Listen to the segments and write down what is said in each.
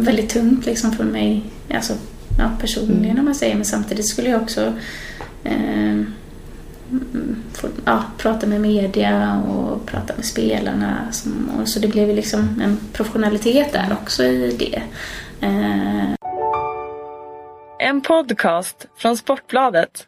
väldigt tungt liksom för mig, alltså ja, personligen Mm. om man säger, men samtidigt skulle jag också eh, få, ja, prata med media och prata med spelarna. Som, och så det blev ju liksom en professionalitet där också i det. Eh, En podcast från Sportbladet.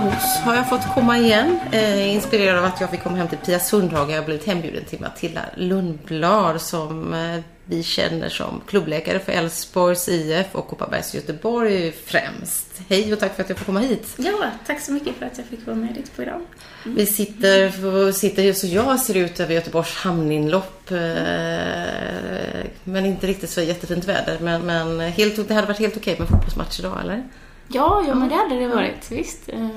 Hos har jag fått komma igen. Eh, inspirerad av att jag fick komma hem till Pia Sundhage. Jag har blivit hembjuden till Matilda Lundblad som eh, vi känner som klubbläkare för Elfsborgs IF och Kopparbergs Göteborg främst. Hej och tack för att jag får komma hit. ja, tack så mycket för att jag fick vara med i ditt program. Vi sitter, sitter så jag ser ut över Göteborgs hamninlopp. eh, Men inte riktigt så jättefint väder. Men, men helt, det hade varit helt okej med fotbollsmatch idag, eller? Ja, ja men det hade det varit, visst. Eh,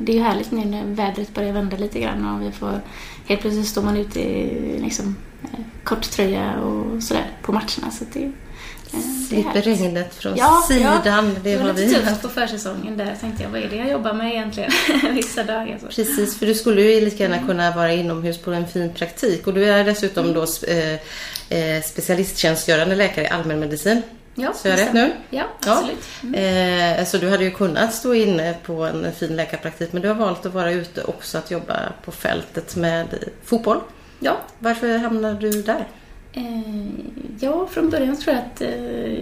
Det är ju härligt nu när vädret börjar vända lite grann och vi får helt plötsligt står man ute i liksom, eh, kort tröja och sådär på matcherna. Så det, eh, Slipper regnet från Ja, sidan. ja. Det Det var lite vi tufft haft. på försäsongen där. tänkte jag, vad är det jag jobbar med egentligen vissa dagar? Så. Precis, för du skulle ju lika Mm. gärna kunna vara inomhus på en fin praktik. Och du är dessutom då eh, eh, specialisttjänstgörande läkare i allmänmedicin. Ja, Så jag rätt nu? Ja, Ja. absolut. Mm. Eh, så du hade ju kunnat stå inne på en fin läkarpraktik men du har valt att vara ute också att jobba på fältet med fotboll. Ja. Varför hamnade du där? Eh, ja, från början tror jag att eh,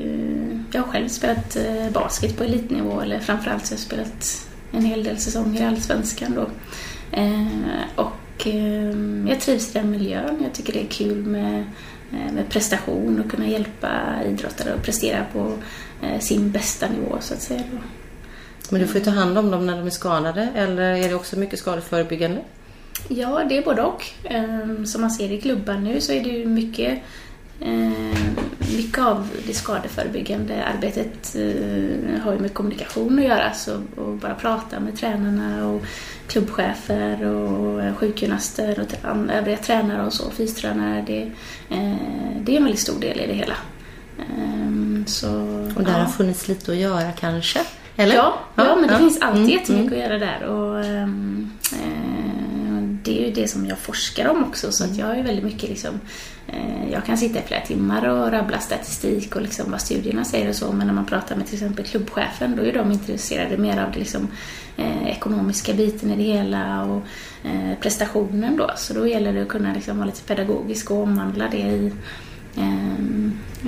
jag har själv spelat eh, basket på elitnivå, eller framförallt så har jag spelat en hel del säsonger i Allsvenskan då. Eh, och eh, jag trivs i den miljön. Jag tycker det är kul med, eh, med prestation och kunna hjälpa idrottare att prestera på eh, sin bästa nivå så att säga. Men du får ju ta hand om dem när de är skadade eller är det också mycket skadeförebyggande? Ja, det är både och. Ehm, Som man ser i klubban nu så är det ju mycket, eh, mycket av det skadeförebyggande arbetet eh, har ju med kommunikation att göra. Så att bara prata med tränarna och klubbchefer och eh, sjukgymnaster och övriga tränare och så, fystränare. Det, eh, det är en väldigt stor del i det hela. Ehm, Så, Och där ja. har funnits lite att göra kanske? Eller? Ja, ja, men det finns alltid Mm, jättemycket mm. att göra där. Och, ehm, eh, det är ju det som jag forskar om också, så att jag har ju väldigt mycket liksom, Eh, jag kan sitta i flera timmar och rabbla statistik och liksom vad studierna säger och så, men när man pratar med till exempel klubbchefen, då är de intresserade mer av det liksom, eh, ekonomiska biten i det hela och eh, prestationen då. Så då gäller det att kunna liksom vara lite pedagogisk och omvandla det i, eh,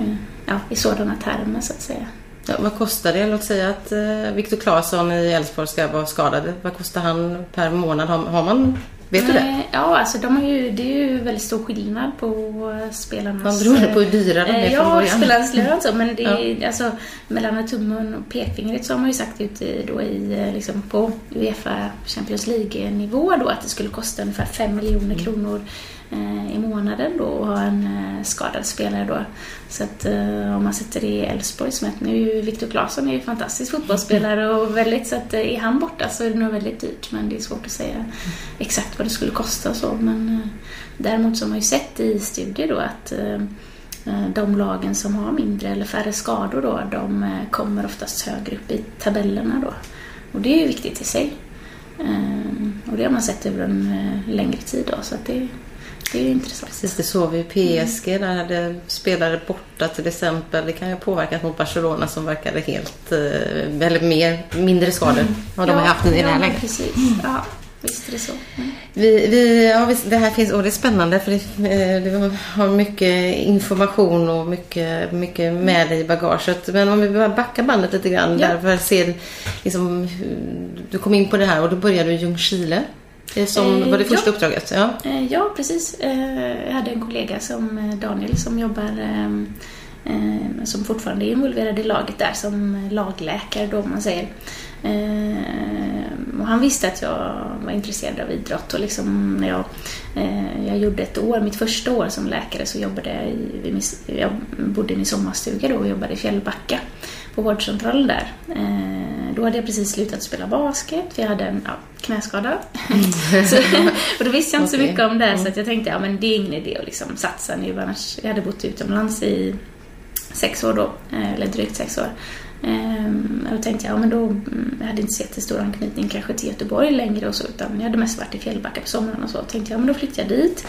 eh ja, i sådana termer så att säga. Ja, vad kostar det? Låt säga att eh, Viktor Claesson i Elfsborg ska vara skadad. Vad kostar han per månad? Har, har man, vet du det? Eh, Ja, alltså de har ju, det är ju väldigt stor skillnad på spelarnas... Vad beror det på hur dyra de är eh, från Ja, början? spelarnas lön så, men det är, alltså mellan tummen och pekfingret så har man ju sagt ut i, då i, eh, liksom på Uefa Champions League-nivå då att det skulle kosta ungefär 5 miljoner Mm. kronor i månaden då att ha en eh, skadad spelare då. Så att eh, om man sätter det i Elfsborgs mätt, nu är ju Viktor Claesson är ju fantastisk fotbollsspelare och väldigt, så att eh, är han borta så är det nog väldigt dyrt men det är svårt att säga exakt vad det skulle kosta och så. Men eh, däremot så har man ju sett i studier då att eh, eh, de lagen som har mindre eller färre skador då, de eh, kommer oftast högre upp i tabellerna då. Och det är ju viktigt i sig. Eh, Och det har man sett över en eh, längre tid då, så att det, det är intressant. Precis, det såg vi i PSG. Där hade spelare borta till exempel. Det kan ju ha påverkat mot Barcelona som verkade helt, eh, eller mer, mindre skador. Har de ja, haft i det här ja, läget. precis. Ja, visst är det så. Mm. Vi, vi, ja, det här finns, och det är spännande för det, eh, du har mycket information och mycket, mycket med dig i bagaget. Men om vi bara backar bandet lite grann Ja. där för att se liksom, du kom in på det här och då började du i Ljungskile. Som, Eh, var det första ja. uppdraget? Ja. Eh, Ja, precis. Eh, Jag hade en kollega som eh, Daniel som jobbar eh, eh, som fortfarande är involverad i laget där som lagläkare då om man säger. Eh, Och han visste att jag var intresserad av idrott och liksom när jag, eh, jag gjorde ett år, mitt första år som läkare så jobbade jag i, jag bodde i min sommarstuga då och jobbade i Fjällbacka på vårdcentralen där. Då hade jag precis slutat spela basket för jag hade en ja, knäskada. så, och då visste jag inte så Okej. mycket om det så att jag tänkte ja men det är ingen idé att liksom satsa nu annars. Jag hade bott utomlands i sex år då, eh, eller drygt sex år. Ehm, och då tänkte jag, ja men då mm, jag hade inte så stor anknytning kanske till Göteborg längre och så utan jag hade mest varit i Fjällbacka på sommaren och så. Tänkte jag, men då flyttar jag dit.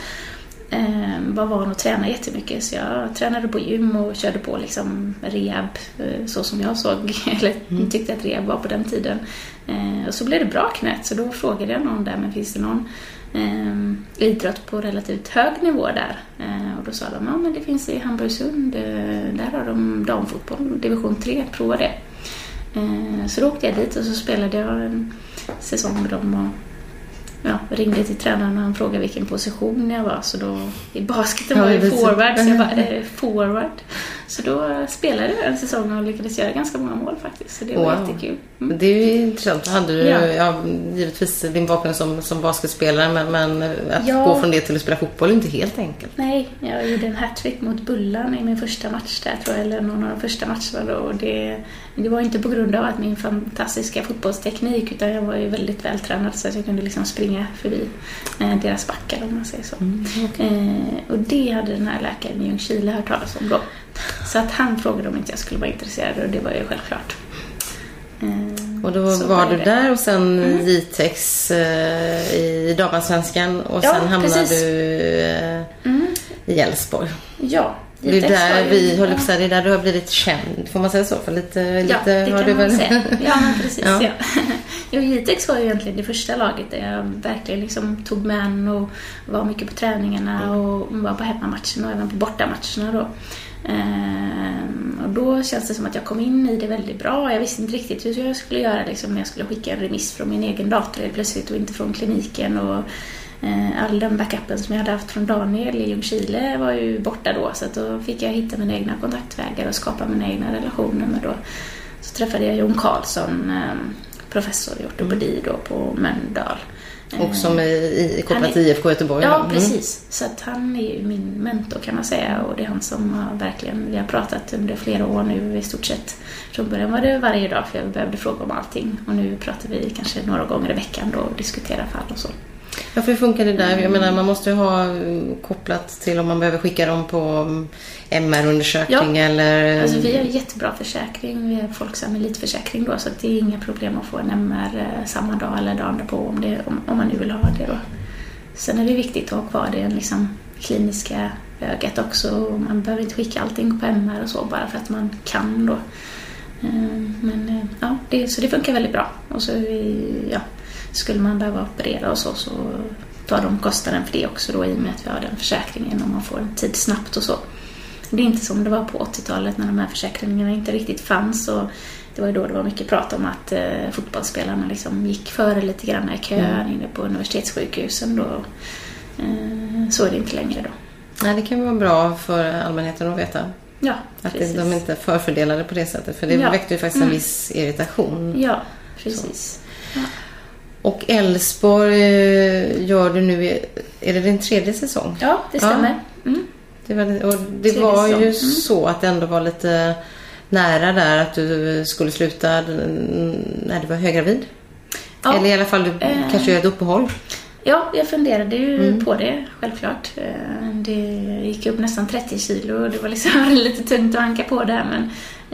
Ehm, var van att träna jättemycket så jag tränade på gym och körde på liksom rehab eh, så som jag såg, eller tyckte att rehab var på den tiden. Ehm, och så blev det bra knät så då frågade jag någon där, men finns det någon eh, idrott på relativt hög nivå där. Eh, och då sa de, ja men det finns i Hamburgsund, eh, där har de damfotboll, division 3, prova det. Eh, så då åkte jag dit och så spelade jag en säsong med dem och ja, ringde till tränaren och han frågade vilken position jag var. Så då, I basketen Ja, var jag forward, så jag bara, eh, forward. Så då spelade jag en säsong och lyckades göra ganska många mål faktiskt. Så det var Wow. jättekul. Mm. Det är ju intressant. Hade du Ja. ja. givetvis din bakgrund som, som basketspelare men, men att Ja. gå från det till att spela fotboll är inte helt enkelt. Nej, jag gjorde en hattrick mot Bullan i min första match där tror jag, eller någon av de första matcherna då. Och det, det var inte på grund av att min fantastiska fotbollsteknik utan jag var ju väldigt vältränad så att jag kunde liksom springa förbi eh, deras backar om man säger så. eh, och det hade den här läkaren i Ljungskile hört talas om då. Så att han frågade om inte jag skulle vara intresserad och det var ju självklart. Eh, Och då så var du det. där och sen Jitex eh, i damallsvenskan och Ja, sen hamnade precis. du eh, Mm, i Älvsborg. ja, Det är där ju- vi höll ja. det är där du har blivit känd. Får man säga så? För lite, lite Ja, det har kan du man väl... säga. Ja, men precis. Ja. Ja. Jo, Jitex var ju egentligen det första laget där jag verkligen liksom tog med an och var mycket på träningarna och var på hemmamatcherna och även på bortamatcherna då. Ehm, och då känns det som att jag kom in i det väldigt bra. Jag visste inte riktigt hur jag skulle göra liksom, när jag skulle skicka en remiss från min egen dator helt plötsligt och inte från kliniken. Och, eh, all den backupen som jag hade haft från Daniel i Ljungskile var ju borta då så att då fick jag hitta mina egna kontaktvägar och skapa mina egna relationer Men då så träffade jag Jon Karlsson, eh, professor i ortopedi då på Mölndal. Och som i, kopplat till IFK Göteborg. Ja, Mm. precis. Så att han är ju min mentor kan man säga och det är han som har verkligen, vi har pratat under flera år nu i stort sett. Från början var det varje dag för jag behövde fråga om allting och nu pratar vi kanske några gånger i veckan då och diskuterar fall och så. Ja, för hur funkar det där? Jag menar, man måste ju ha mm, kopplat till om man behöver skicka dem på mm, MR-undersökning Ja. eller... Alltså vi har jättebra försäkring, vi har Folksam Elitförsäkring då så att det är inga problem att få en MR eh, samma dag eller dagen därpå om, det, om, om man nu vill ha det då. Sen är det viktigt att ha kvar det liksom, kliniska ögat också. Man behöver inte skicka allting på MR och så bara för att man kan då. Eh, Men eh, ja, det, så det funkar väldigt bra. Och så ja, skulle man behöva operera och så så tar de kostnaden för det också då i och med att vi har den försäkringen om man får en tid snabbt och så. Det är inte som det var på 80-talet när de här försäkringarna inte riktigt fanns. Och det var ju då det var mycket prat om att eh, fotbollsspelarna liksom gick före lite grann i kön inne på universitetssjukhusen. Då. Eh, så är det inte längre då. Nej, det kan vara bra för allmänheten att veta. Ja, Att precis. de inte är förfördelade på det sättet. För det Ja. väckte ju faktiskt en Mm. viss irritation. Ja, precis. Ja. Och Elfsborg eh, gör du nu, är det din tredje säsong? ja, det stämmer. Mm. Det var, och det Tredje var ju. Mm. så att det ändå var lite nära där att du skulle sluta när du var höggravid. Ja. Eller i alla fall du Eh. kanske gör ett uppehåll. Ja, jag funderade ju Mm. på det, självklart. Eh, Det gick upp nästan 30 kilo och det var liksom lite tungt att anka på där men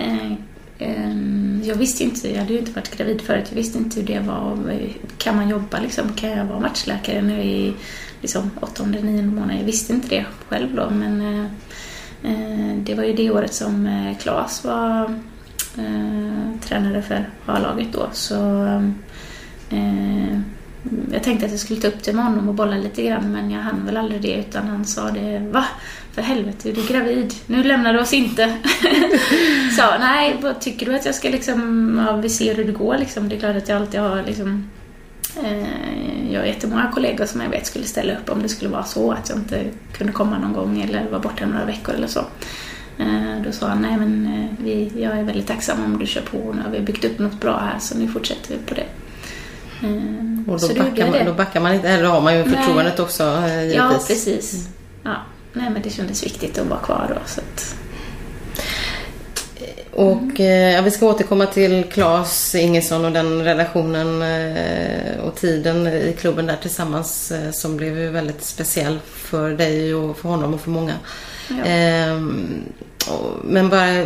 eh, Ehm, jag visste ju inte, jag hade ju inte varit gravid förut, jag visste inte hur det var. Kan man jobba liksom? Kan jag vara matchläkare nu i liksom, åttonde, nionde månaden? Jag visste inte det själv då men eh, eh, det var ju det året som eh, Claes var tränare för A-laget då så Mm, jag tänkte att jag skulle ta upp det med honom och bolla lite grann men jag hann väl aldrig det utan han sa det Va? För helvete, du är gravid. Nu lämnar du oss inte. sa nej, vad tycker du att jag ska liksom, ja, vi ser hur det går liksom. Det är klart att jag alltid har liksom eh, jag har jättemånga kollegor som jag vet skulle ställa upp om det skulle vara så att jag inte kunde komma någon gång eller vara borta några veckor eller så. Eh, Då sa han, nej men eh, vi, jag är väldigt tacksam om du kör på. Nu har vi byggt upp något bra här så nu fortsätter vi på det. Eh, Och då backar, man, då backar man inte, eller då har man ju Nej. förtroendet också eh, givetvis. Ja, precis. Ja. Nej, men det kändes viktigt att vara kvar då. Så att, Och eh, ja, vi ska återkomma till Claes Ingesson och den relationen eh, och tiden i klubben där tillsammans eh, som blev väldigt speciell för dig och för honom och för många. ja. Ehm, och- men bara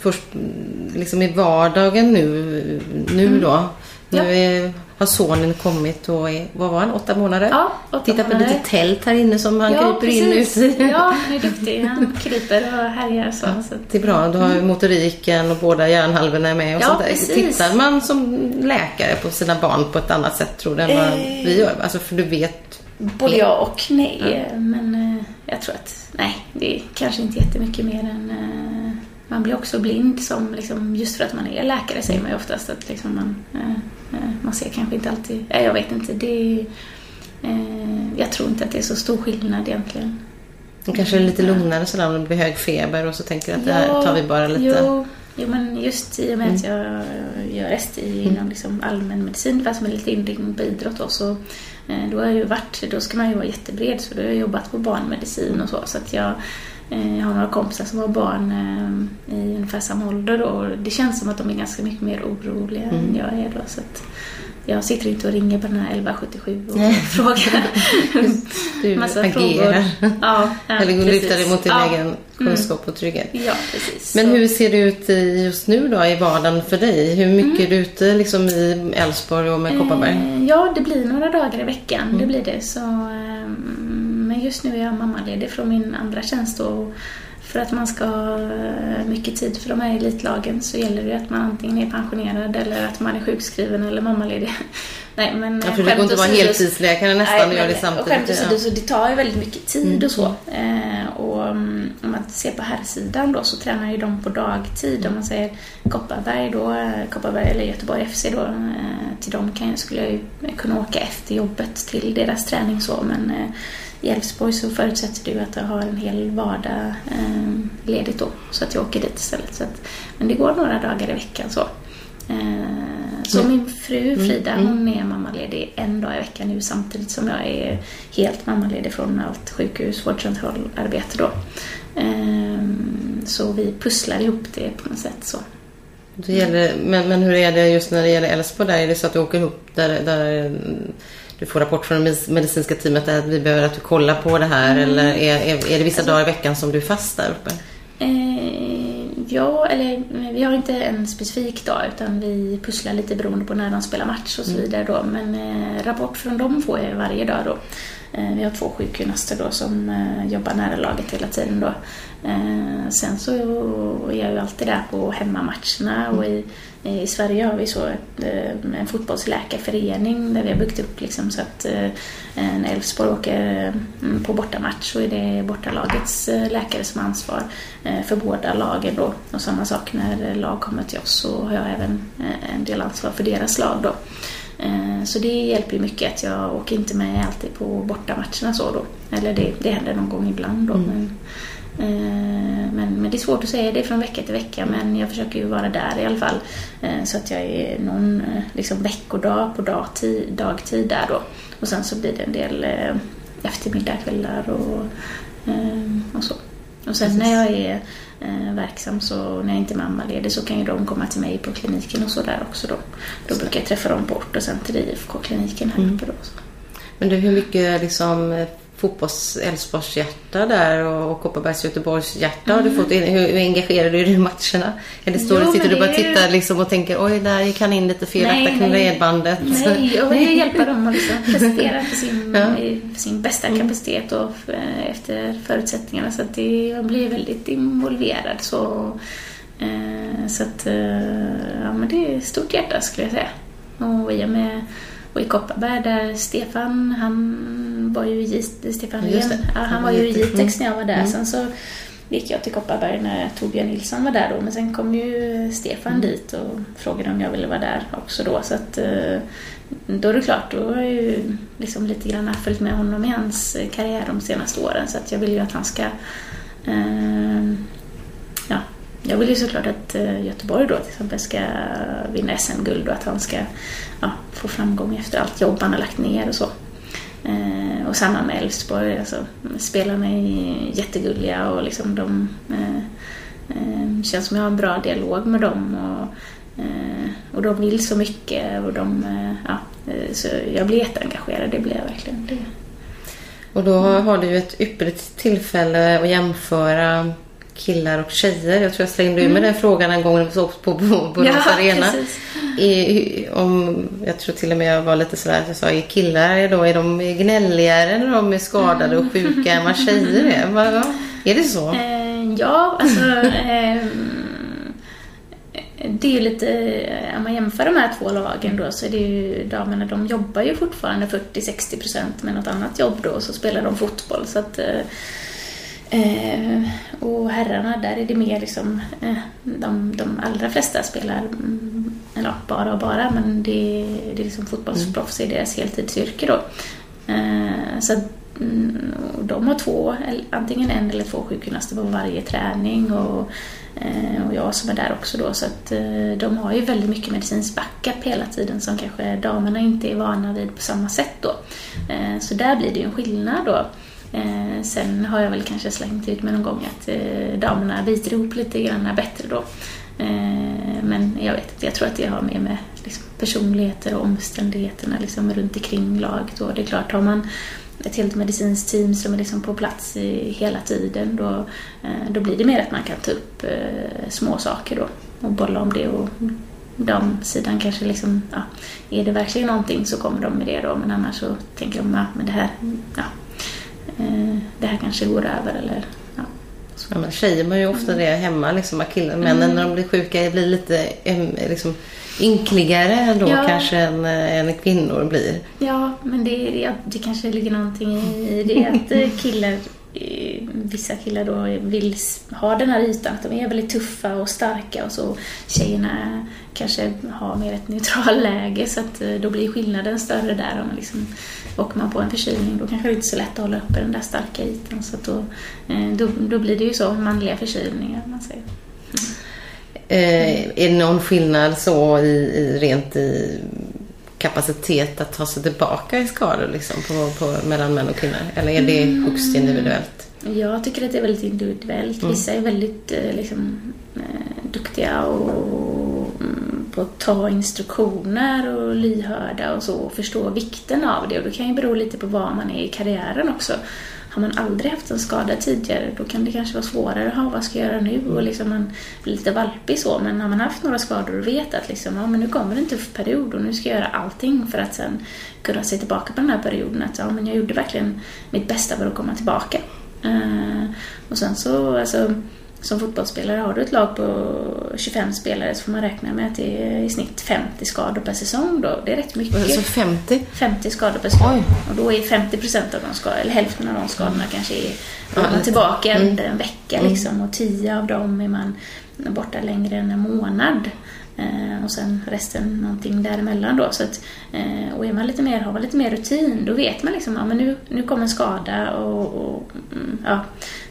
först mm, liksom i vardagen nu, nu då. Nu Mm. Ja. är, har sonen kommit och är, vad var han, åtta månader? Ja, åtta Titta på lite tält här inne som han ja, kryper in precis. ut i. Ja, han är duktig. Han kryper och härjar så. så att, Det är bra, du har ju motoriken och båda hjärnhalvorna är med och Ja, sånt där. precis. Tittar man som läkare på sina barn på ett annat sätt tror du än vad Eh. vi gör? Alltså för du vet. Både ja och nej. Men eh, jag tror att nej, det är kanske inte jättemycket mer än... Man blir också blind som liksom, just för att man är läkare säger man ju oftast att liksom man, eh, eh, man ser kanske inte alltid... Nej, jag vet inte. Det eh, jag tror inte att det är så stor skillnad egentligen. De kanske är lite lugnare sådär om det blir hög feber och så tänker du att det här Ja, tar vi bara lite. Mm. Jo, jo men just i och med att jag gör STI inom liksom allmänmedicin fast med lite inriktning på idrott då, så eh, då har jag ju varit, då ska man ju vara jättebred så då har jag jobbat på barnmedicin och så så att jag jag har några kompisar som har barn eh, i ungefär samma ålder och det känns som att de är ganska mycket mer oroliga Mm. än jag är då så jag sitter inte och ringer på den här 1177 och Nej. frågar Du massa agerar. frågor. Ja, ja, Eller luta precis. dig mot din ja. egen kunskap och trygghet. Ja, precis. Men Så- hur ser det ut just nu då i vardagen för dig? Hur mycket är du ute liksom i Älvsborg och med Kopparberg? Eh, Ja, det blir några dagar i veckan. Mm. Det blir det. Så, ehm, men just nu är jag mammaledig från min andra tjänst. Och för att man ska ha mycket tid för de här elitlagen så gäller det att man antingen är pensionerad eller att man är sjukskriven eller mammaledig. Nej, men Ja, eh, för du går inte vara åsido- heltidsläkare nästan Nej, och gör det Och skämt samtidigt. åsido, Ja. så det tar ju väldigt mycket tid Mm. och så. Eh, och mm, om man ser på herrsidan då så tränar ju de på dagtid. Om man säger Kopparberg då, eh, Kopparberg eller Göteborg FC då, eh, till dem kan, skulle jag ju kunna åka efter jobbet till deras träning så. Men eh, i Älvsborg så förutsätter ju att jag har en hel vardag eh, ledigt då. Så att jag åker dit istället. Så att, men det går några dagar i veckan så. Eh, Så Mm. min fru Frida, Mm. hon är mammaledig en dag i veckan nu samtidigt som jag är helt mammaledig från allt sjukhus, vårdcentralarbete då. Ehm, Så vi pusslar ihop det på något sätt så. Det gäller, men, men hur är det just när det gäller Älvsborg där? Är det så att du åker ihop där, där du får rapport från det medicinska teamet att vi behöver att du kollar på det här? Mm. Eller är, är, är det vissa Alltså- dagar i veckan som du är fast där uppe? Eh, ja, eller vi har inte en specifik dag utan vi pusslar lite beroende på när de spelar match och så vidare då. Men eh, rapport från dem får jag varje dag då. Eh, vi har två sjukgymnaster då som eh, jobbar nära laget hela tiden då. Eh, sen så är jag ju alltid där på hemmamatcherna och i, i Sverige har vi så ett, eh, en fotbollsläkarförening där vi har byggt upp liksom så att eh, när Elfsborg åker mm, på bortamatch så är det bortalagets eh, läkare som har ansvar för båda lagen då. Och samma sak när lag kommer till oss så har jag även en del ansvar för deras lag då. Så det hjälper ju mycket att jag åker inte med alltid på bortamatcherna så då. Eller det, det händer någon gång ibland då. Eh, men, men det är svårt att säga det från vecka till vecka men jag försöker ju vara där i alla fall. Eh, Så att jag är någon eh, liksom veckodag på dagtid, dagtid där då. Och sen så blir det en del eh, eftermiddagkvällar och, eh, och så. Och sen när jag är eh, verksam så när jag inte är mammaledig så kan ju de komma till mig på kliniken och så där också då. Då brukar jag träffa dem på ort och sen till IFK-kliniken här uppe då. Så. Men du, hur mycket liksom fotbolls Älvsborgs hjärta där och, och Kopparbergs Göteborgs hjärta har du fått? Hur, hur engagerad är du i matcherna? Eller står Mm. Jo, sitter du bara och tittar liksom och tänker oj, där gick han in lite fel, akta kring nej. jag vill hjälpa dem att liksom prestera för sin, Ja. för sin bästa kapacitet och eh, efter förutsättningarna. Så att det, jag blir väldigt involverad. Så, eh, så att, eh, ja, men det är ett stort hjärta skulle jag säga. Och i och med och i Kopparberg där Stefan, han var ju i Stefan Just det. Ja, han var ju i. Jitex när jag var där. Mm. Sen så gick jag till Kopparberg när Torbjörn Nilsson var där då. Men sen kom ju Stefan Mm. dit och frågade om jag ville vara där också då. Så att eh, då är det klart, då har jag ju liksom lite grann följt med honom i hans karriär de senaste åren. Så att jag vill ju att han ska eh, jag vill ju såklart att eh, Göteborg då till exempel ska vinna SM-guld och att han ska ja, få framgång efter allt jobb han har lagt ner och så. Eh, och samma med Elfsborg, alltså, spelarna är jättegulliga och liksom de eh, eh, känns som jag har en bra dialog med dem och, eh, och de vill så mycket och de, eh, ja, eh, så jag blir jätteengagerad, det blir jag verkligen. Det. Och då har du ju ett ypperligt tillfälle att jämföra killar och tjejer. Jag tror jag slängde ur mig den frågan en gång när vi sågs på, Mm. Ja, Arena. I, om, jag tror till och med jag var lite sådär att jag sa, är killar då, är de gnälligare när de är skadade och sjuka än vad tjejer är? Vad- vad- Är det så? Eh, ja, alltså... ehm, det är ju lite... Om man jämför de här två lagen då så är det ju damerna, de jobbar ju fortfarande 40-60% med något annat jobb då och så spelar de fotboll. Så att, eh, eh, och herrarna, där är det mer liksom... Eh, de, de allra flesta spelar, mm, eller bara och bara, men det, det är liksom fotbollsproffs i deras heltidsyrke då. Eh, så att, mm, de har två, antingen en eller två sjukgymnaster på varje träning och, eh, och jag som är där också då. Så att eh, de har ju väldigt mycket medicinsk backup hela tiden som kanske damerna inte är vana vid på samma sätt då. Eh, så där blir det ju en skillnad då. Eh, Sen har jag väl kanske slängt ut med någon gång att eh, damerna biter ihop lite grann bättre då. Eh, Men jag vet inte, jag tror att det har mer med liksom personligheter och omständigheterna liksom runt omkring laget. och Det är klart, har man ett helt medicinskt team som är liksom på plats i, hela tiden då, eh, då blir det mer att man kan ta upp eh, små saker då och bolla om det. Och damsidan kanske liksom, ja, är det verkligen någonting så kommer de med det då men annars så tänker de, ja men det här, ja, eh, det här kanske går över eller ja. Ja, men tjejer har ju ofta det hemma, liksom, att männen när de blir sjuka blir lite liksom, ynkligare då Ja. kanske än, eh, än kvinnor blir. Ja, men det, ja, det kanske ligger någonting i det att eh, killar, Eh, vissa killar då vill ha den här ytan, att de är väldigt tuffa och starka och så. Tjejerna kanske har mer ett neutralt läge så att eh, då blir skillnaden större där. Om man liksom, åker man på en förkylning då kanske det inte är så lätt att hålla uppe den där starka ytan. Så att då, eh, då, då blir det ju så, manliga förkylningar man säger. Eh, är det någon skillnad så i, i rent i kapacitet att ta sig tillbaka i skador liksom, på, på, mellan män och kvinnor? Eller är det högst individuellt? Jag tycker att det är väldigt individuellt. Vissa är väldigt eh, liksom, eh, duktiga och, mm, på att ta instruktioner och lyhörda och så och förstå vikten av det. Och det kan ju bero lite på var man är i karriären också. Har man aldrig haft en skada tidigare då kan det kanske vara svårare. Ha, vad ska jag göra nu? Och liksom man blir lite valpig så. Men har man haft några skador och vet att liksom, ja, men nu kommer en tuff period och nu ska jag göra allting för att sen kunna se tillbaka på den här perioden. Att ja, men jag gjorde verkligen mitt bästa för att komma tillbaka. Uh, och sen så, alltså, som fotbollsspelare har du ett lag på 25 spelare så får man räkna med att det är i snitt 50 skador per säsong då. Det är rätt mycket. Alltså 50? 50 skador per säsong. Oj. Och då är 50 procent av de skadorna, eller hälften av de skadorna kanske är Ja, lite. tillbaka Mm. under en vecka liksom. Och 10 av dem är man borta längre än en månad. Eh, och sen resten någonting däremellan då. Så att, eh, och är man lite mer, har man lite mer rutin, då vet man liksom, ja men nu, nu kommer en skada och, och mm, ja,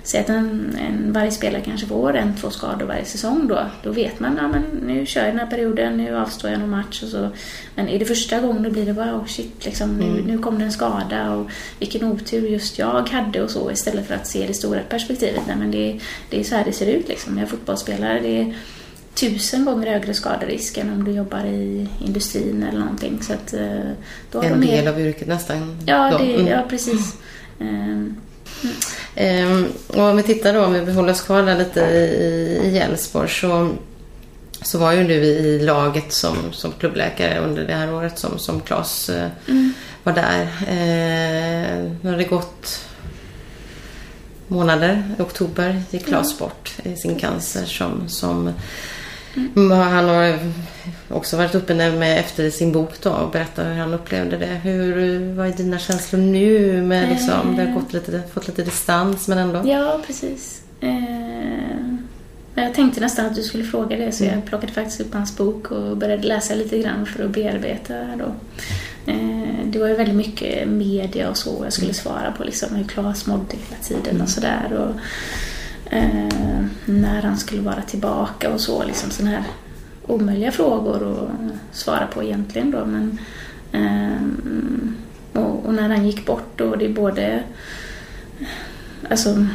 säg att en, en, varje spelare kanske får en, två skador varje säsong då. Då vet man, ja men nu kör jag den här perioden, nu avstår jag någon match och så. Men är det första gången då blir det bara, oh shit, liksom, nu, nu kom det en skada och vilken otur just jag hade och så istället för att se det stora perspektivet. Nej men det, det är så här det ser ut liksom. Jag är fotbollsspelare, det är tusen gånger högre skaderisk än om du jobbar i industrin eller någonting. Så att, eh, då har En de del av yrket nästan. Ja, det, Mm. ja precis. Ehm, Ehm, och om vi tittar då, om vi håller oss kvar där lite i i Elfsborg så, så var ju du i laget som, som klubbläkare under det här året som, som Claes eh, mm. var där. Eh, nu har det gått månader. I oktober gick Claes bort i sin cancer som, som han har också varit uppe med efter sin bok då och berättat hur han upplevde det. Hur, vad är dina känslor nu? Med liksom, det har gått lite, fått lite distans men ändå. Ja, precis. Men jag tänkte nästan att du skulle fråga det så Mm. jag plockade faktiskt upp hans bok och började läsa lite grann för att bearbeta då. Ehm, det var ju väldigt mycket media och så jag Mm. skulle svara på liksom hur Claes mådde hela tiden och sådär. Eh, när han skulle vara tillbaka och så. Liksom sådana här omöjliga frågor att svara på egentligen då. Men, ehm, och, och när han gick bort och det är både Alltså,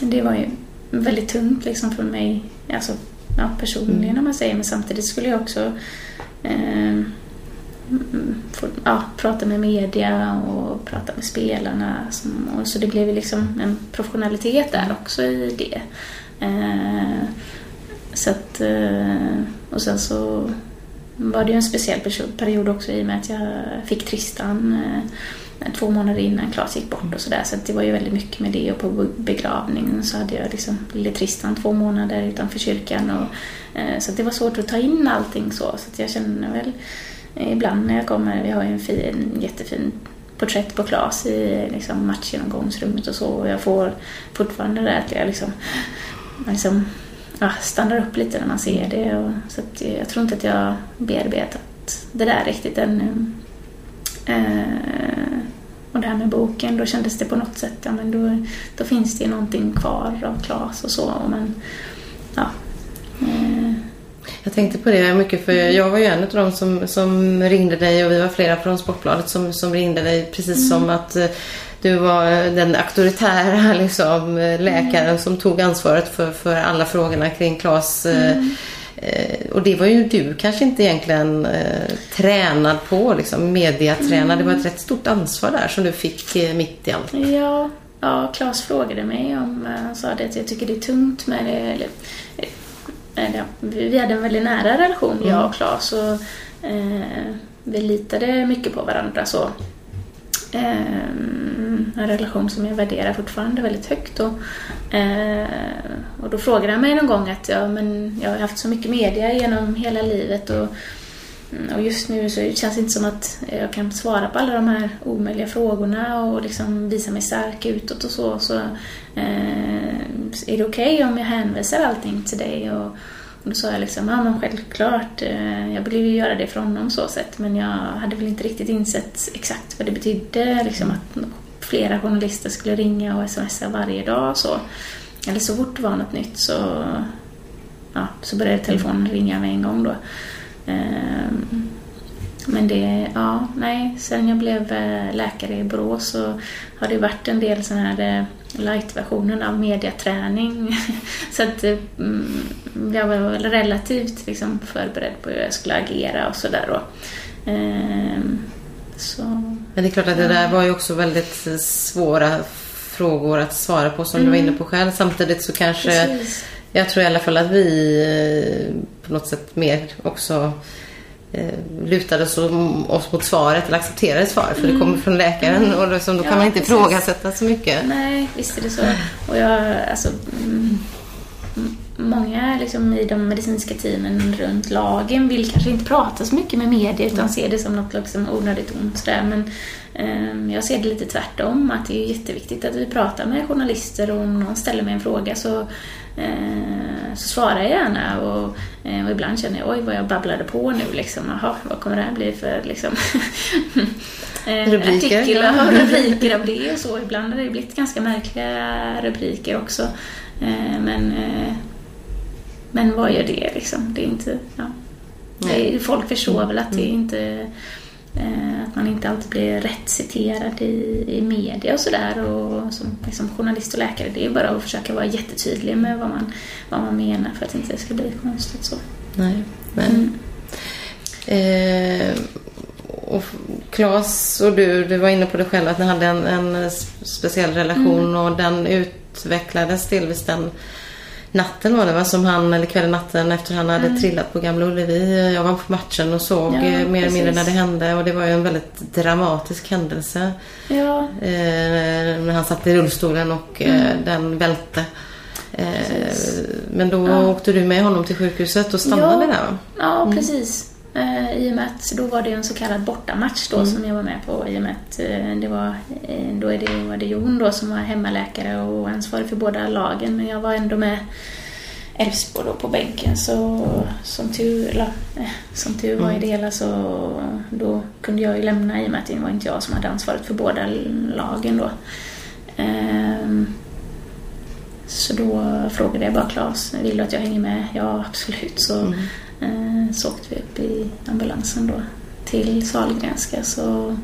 det var ju väldigt tungt liksom för mig, alltså, ja, personligen om man säger, men samtidigt skulle jag också eh, mm, få, ja, prata med media och prata med spelarna. Som, och så det blev ju liksom en professionalitet där också i det. Eh, så att, eh, och sen så var det ju en speciell period också i och med att jag fick Tristan eh, två månader innan Claes gick bort och sådär. Så, så det var ju väldigt mycket med det och på begravningen så hade jag liksom lille Tristan två månader utanför kyrkan. Och, eh, så det var svårt att ta in allting så. Så jag känner väl ibland när jag kommer, vi har ju en fin, jättefin porträtt på Claes i liksom, matchgenomgångsrummet och så. Och jag får fortfarande det att jag liksom, liksom ja, stannar upp lite när man ser det. Och, så jag tror inte att jag bearbetat det där riktigt ännu. Eh, och det här med boken, då kändes det på något sätt, ja men då, då finns det ju någonting kvar av Klas och så. Men, ja. Jag tänkte på det mycket för jag var ju en av dem som, som ringde dig och vi var flera från Sportbladet som, som ringde dig precis mm. som att eh, du var den auktoritära liksom, läkaren mm. som tog ansvaret för, för alla frågorna kring Klas. Eh, mm. Eh, och det var ju du kanske inte egentligen eh, tränad på, liksom, mediatränad. Mm. Det var ett rätt stort ansvar där som du fick eh, mitt i allt. Ja, ja Claes frågade mig om, eh, han sa att jag tycker det är tungt med det. Eller, vi hade en väldigt nära relation, jag och mm. Claes. Och, eh, vi litade mycket på varandra. så Ehm, en relation som jag värderar fortfarande väldigt högt. Och, eh, och då frågade han mig någon gång att ja, men jag har haft så mycket media genom hela livet och, Mm, och just nu så känns det inte som att jag kan svara på alla de här omöjliga frågorna och liksom visa mig stark utåt och så. så eh, är det okej okay om jag hänvisar allting till dig? Och, och då sa jag liksom, ja men självklart, eh, jag ville ju göra det för honom så sätt men jag hade väl inte riktigt insett exakt vad det betydde liksom att flera journalister skulle ringa och smsa varje dag så. Eller så fort det var något nytt så, ja, så började telefonen ringa med en gång då. Ehm, men det, ja, nej, sen jag blev eh, läkare i Borås så har det varit en del sådana här eh, light-versionen av mediaträning. så att mm, jag var relativt liksom, förberedd på hur jag skulle agera och sådär. Ehm, så, Men det är klart att det där var ju också väldigt svåra frågor att svara på som mm. du var inne på själv. Samtidigt så kanske Precis. Jag tror i alla fall att vi eh, på något sätt mer också eh, lutade oss mot svaret eller accepterade svaret för mm. det kommer från läkaren mm. och liksom, då kan ja, man inte ifrågasätta så mycket. Nej, visst är det så. Och jag, alltså, mm, många liksom, i de medicinska teamen runt lagen vill kanske inte prata så mycket med media utan ser det som något liksom, onödigt ont. Sådär. Men eh, jag ser det lite tvärtom, att det är jätteviktigt att vi pratar med journalister och om någon ställer mig en fråga så så svarar jag gärna och, eh, och, ibland känner jag oj vad jag babblade på nu liksom. Jaha, vad kommer det här bli för liksom eh, rubriker? Artikel och rubriker av det och så. Ibland har det blivit ganska märkliga rubriker också. Men, men vad gör det liksom? Det är inte, ja. Folk förstår väl att det mm. inte Eh, att man inte alltid blir rätt citerad i, i media och sådär. Och som liksom journalist och läkare, det är bara att försöka vara jättetydlig med vad man, vad man menar för att det inte ska bli konstigt så. Nej, men... Mm. Eh, och Claes och du, du var inne på det själv att ni hade en, en speciell relation mm. och den utvecklades delvis den natten var det va, som han, eller kvällen natten efter han hade mm. trillat på Gamla Ullevi. Jag var på matchen och såg ja, eh, mer eller mindre när det hände och det var ju en väldigt dramatisk händelse. Ja. Eh, när han satt i rullstolen och eh, mm. den välte. Eh, men då ja. åkte du med honom till sjukhuset och stannade ja. där va? Ja, mm. precis. Eh, I och med att då var det en så kallad bortamatch då mm. som jag var med på i och med att eh, det var, eh, då är det, var det Jon då som var hemmaläkare och ansvarig för båda lagen men jag var ändå med Elfsborg då på bänken så som tur, eller, som tur var i mm. det hela så då kunde jag ju lämna i och med att det var inte jag som hade ansvaret för båda lagen då. Ehm, så då frågade jag bara Claes, vill du att jag hänger med? Ja, absolut. Så mm. Eh, så åkte vi upp i ambulansen då till Sahlgrenska så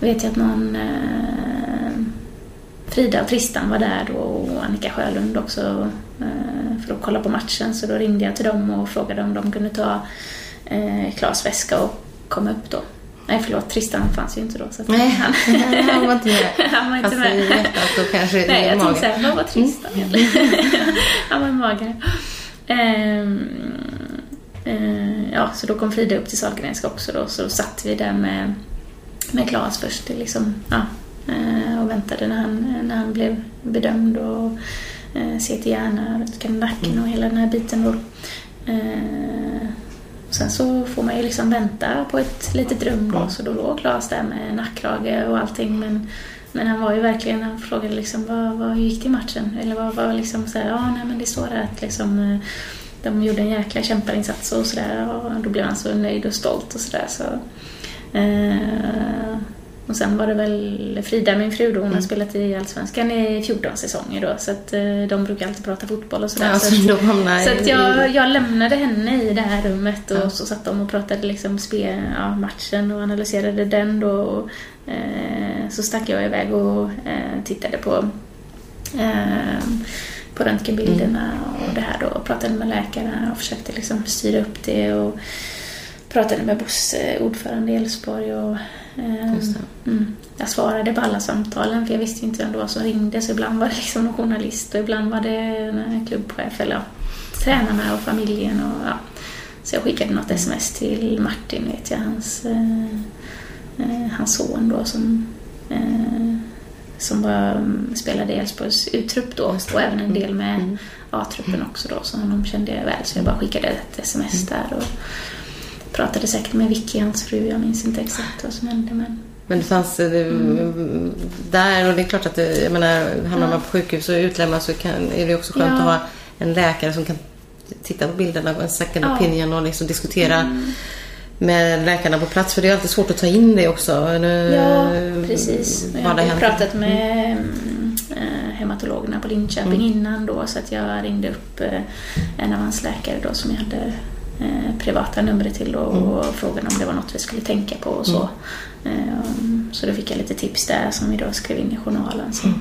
vet jag att någon eh, Frida och Tristan var där då och Annika Sjölund också eh, för att kolla på matchen så då ringde jag till dem och frågade om de kunde ta eh, Klas väska och komma upp då. Nej, förlåt. Tristan fanns ju inte då. Så Nej, han, han var inte med. han var inte Fast med. i hjärtat och kanske Nej, i jag tänkte magen. såhär, vad var Tristan egentligen? Han var i magen. Ehm, eh, ja, så då kom Frida upp till Sahlgrenska också då, så då satt vi där med, med Claes först liksom, ja, eh, och väntade när han, när han blev bedömd och eh, CT hjärna, röntgade nacken och hela den här biten då. Eh, Sen så får man ju liksom vänta på ett litet rum då, så då låg Claes där med nackkrage och allting. Men, men han var ju verkligen, han frågade liksom vad, vad, gick det i matchen? Eller vad var liksom så här, ja nej men det står där att liksom de gjorde en jäkla kämparinsats och sådär. Och då blev han så nöjd och stolt och sådär. Så, eh, och sen var det väl Frida, min fru, då, hon har spelat i Allsvenskan i 14 säsonger då. Så att eh, de brukar alltid prata fotboll och sådär. Ja, så så att- så att jag, jag lämnade henne i det här rummet och Ja. så satt de och pratade liksom spe, ja, matchen och analyserade den då. Och, eh, så stack jag iväg och eh, tittade på, eh, på röntgenbilderna och det här då. Och pratade med läkarna och försökte liksom styra upp det. Och pratade med Bosse, ordförande i Elfsborg. Och, eh, det. Mm. Jag svarade på alla samtalen för jag visste inte vem det var som ringde så ibland var det liksom någon journalist och ibland var det en klubbchef eller ja, tränarna och familjen och ja. Så jag skickade något sms till Martin, vet jag, hans, eh, eh, hans son då som, eh, som var, spelade i Elfsborgs uttrupp då och även en del med Mm. A-truppen också då så honom kände jag väl så jag bara skickade ett sms Mm. där och pratade säkert med Vicky, hans fru, jag minns inte exakt vad som hände men Men det fanns eh, det, där och det är klart att det, jag menar, hamnar Mm. Man på sjukhus och utlämnad så kan, är det också skönt Ja. att ha en läkare som kan titta på bilderna och en second Ja. opinion och liksom diskutera Mm. Med läkarna på plats. För det är alltid svårt att ta in det också. Nu, Ja, precis. Jag hänt. pratat med mm, eh, hematologerna på Linköping Mm. innan då så att jag ringde upp eh, en av hans läkare då som jag hade eh, privata numret till då, Mm. och frågade om det var något vi skulle tänka på och så. Eh, så då fick jag lite tips där som vi då skrev in i journalen som, Mm.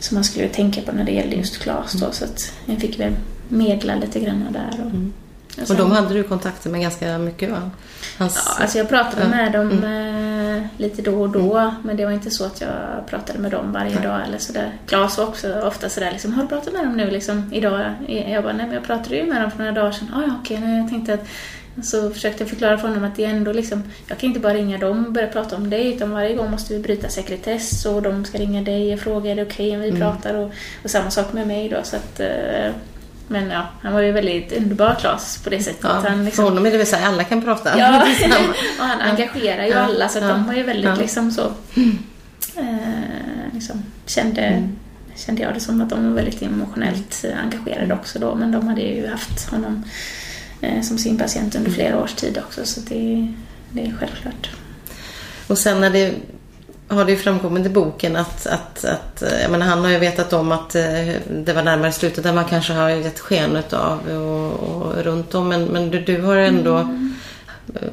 som man skulle tänka på när det gällde just Klas då så att jag fick väl medla lite grann där. Och, Mm. Och sen- de hade du kontakter med ganska mycket va? Hans, Ja, alltså jag pratade med dem Mm. eh, lite då och då, men det var inte så att jag pratade med dem varje Nej. dag eller sådär. Claes var också ofta sådär liksom, har du pratat med dem nu liksom idag? Jag bara, nej men jag pratade ju med dem för några dagar sedan. Ah, ja, okej, nej, jag tänkte att så försökte jag förklara för honom att det är ändå liksom, jag kan inte bara ringa dem och börja prata om dig utan varje gång måste vi bryta sekretess och de ska ringa dig och fråga är det okej om vi Mm. pratar och, och samma sak med mig då så att eh, men ja, han var ju väldigt underbar Claes på det sättet. ja, att han För liksom, honom är det väl så här, alla kan prata. Ja, och han engagerar ju Ja, alla så att ja, de var ju väldigt liksom så... Eh, liksom, kände, Mm. kände jag det som att de var väldigt emotionellt engagerade också då. Men de hade ju haft honom eh, som sin patient under flera års tid också så det, det är självklart. Och sen när det har det ju framkommit i boken att, att, att jag menar, han har ju vetat om att eh, det var närmare slutet där man kanske har gett sken av och, och runt om. Men, men du, du har ändå Mm.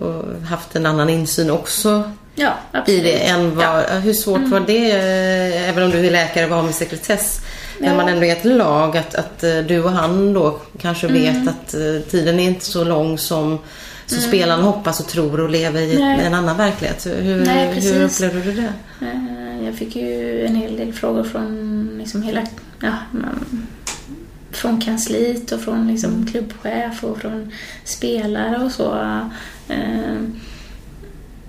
eh, haft en annan insyn också Ja, i det än vad, Ja. Mm. hur svårt var det, eh, även om du är läkare och har med sekretess, när Ja. man ändå är ett lag, att, att eh, du och han då kanske Mm. vet att eh, tiden är inte så lång som, som spelarna hoppas och tror och lever i Nej. en annan verklighet. Hur, Nej, hur upplevde du det? Eh, Jag fick ju en hel del frågor från liksom hela, ja, man- från kansliet och från liksom klubbchef och från spelare och så. Eh,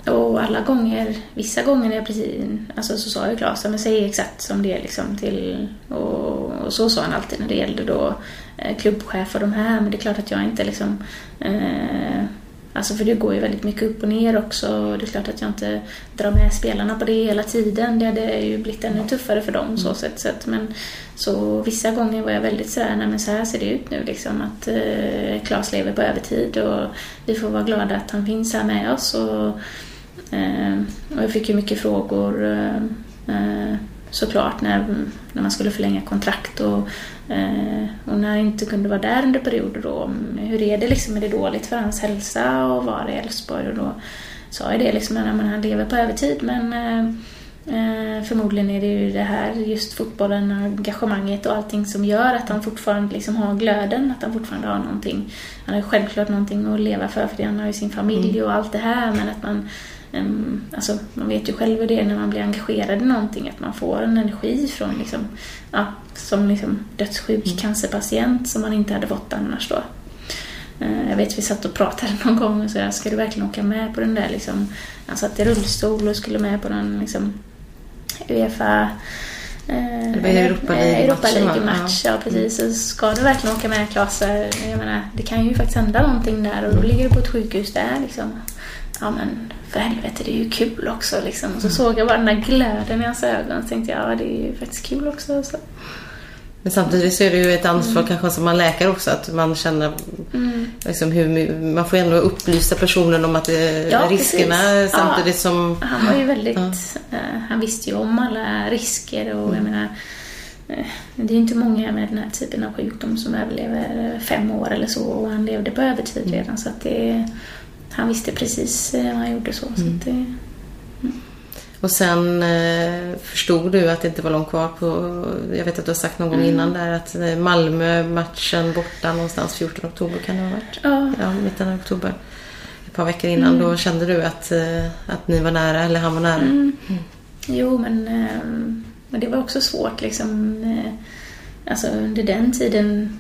Och alla gånger, vissa gånger när jag precis, alltså så sa ju Claes, men säg exakt som det är liksom till, och, och så sa han alltid när det gällde då eh, klubbchef och de här, men det är klart att jag inte liksom eh, Alltså för det går ju väldigt mycket upp och ner också det är klart att jag inte drar med spelarna på det hela tiden. Det hade ju blivit ännu tuffare för dem så sätt. Så att, men så vissa gånger var jag väldigt sådär, nej men så här ser det ut nu liksom att eh, Claes lever på övertid och vi får vara glada att han finns här med oss. Och, eh, och jag fick ju mycket frågor eh, eh, såklart när, när man skulle förlänga kontrakt och, och när jag inte kunde vara där under perioder då. Hur är det liksom? Är det dåligt för hans hälsa och vara i Elfsborg? Och då sa jag det liksom, att han lever på övertid men eh, eh, förmodligen är det ju det här, just fotbollen, engagemanget och allting som gör att han fortfarande liksom har glöden, att han fortfarande har någonting. Han har ju självklart någonting att leva för, för han har ju sin familj och allt det här, men att man alltså, man vet ju själv hur det är när man blir engagerad i någonting, att man får en energi från liksom, ja, som liksom dödssjuk Mm. cancerpatient som man inte hade fått annars då. Eh, Jag vet vi satt och pratade någon gång och så ska du verkligen åka med på den där liksom, han satt i rullstol och skulle med på den liksom Uefa eh, Europa eh, va? League-match, ja precis. Så ska du verkligen åka med Klas, jag menar, det kan ju faktiskt hända någonting där och då ligger du på ett sjukhus där liksom. Ja men för helvete, det är ju kul också liksom. Och så såg jag bara den där glöden i hans ögon och så tänkte jag, ja det är ju faktiskt kul också. Så. Men samtidigt så är det ju ett ansvar kanske som man läkare också att man känner Mm. liksom hur, man får ändå upplysa personen om att det, Ja, riskerna precis. samtidigt som Han var ju väldigt, eh, han visste ju om alla risker och jag menar eh, det är ju inte många med den här typen av sjukdom som överlever eh, fem år eller så och han levde på övertid redan så att det, han visste precis eh, vad han gjorde så. så att det, Och sen eh, förstod du att det inte var långt kvar på... Jag vet att du har sagt någon gång Mm. innan där att eh, Malmö-matchen borta någonstans 14 oktober kan det ha varit? ja, Ja, mitten av oktober. Ett par veckor innan. Då kände du att, eh, att ni var nära, eller han var nära? Mm. Jo, men, eh, men det var också svårt liksom. eh, Alltså under den tiden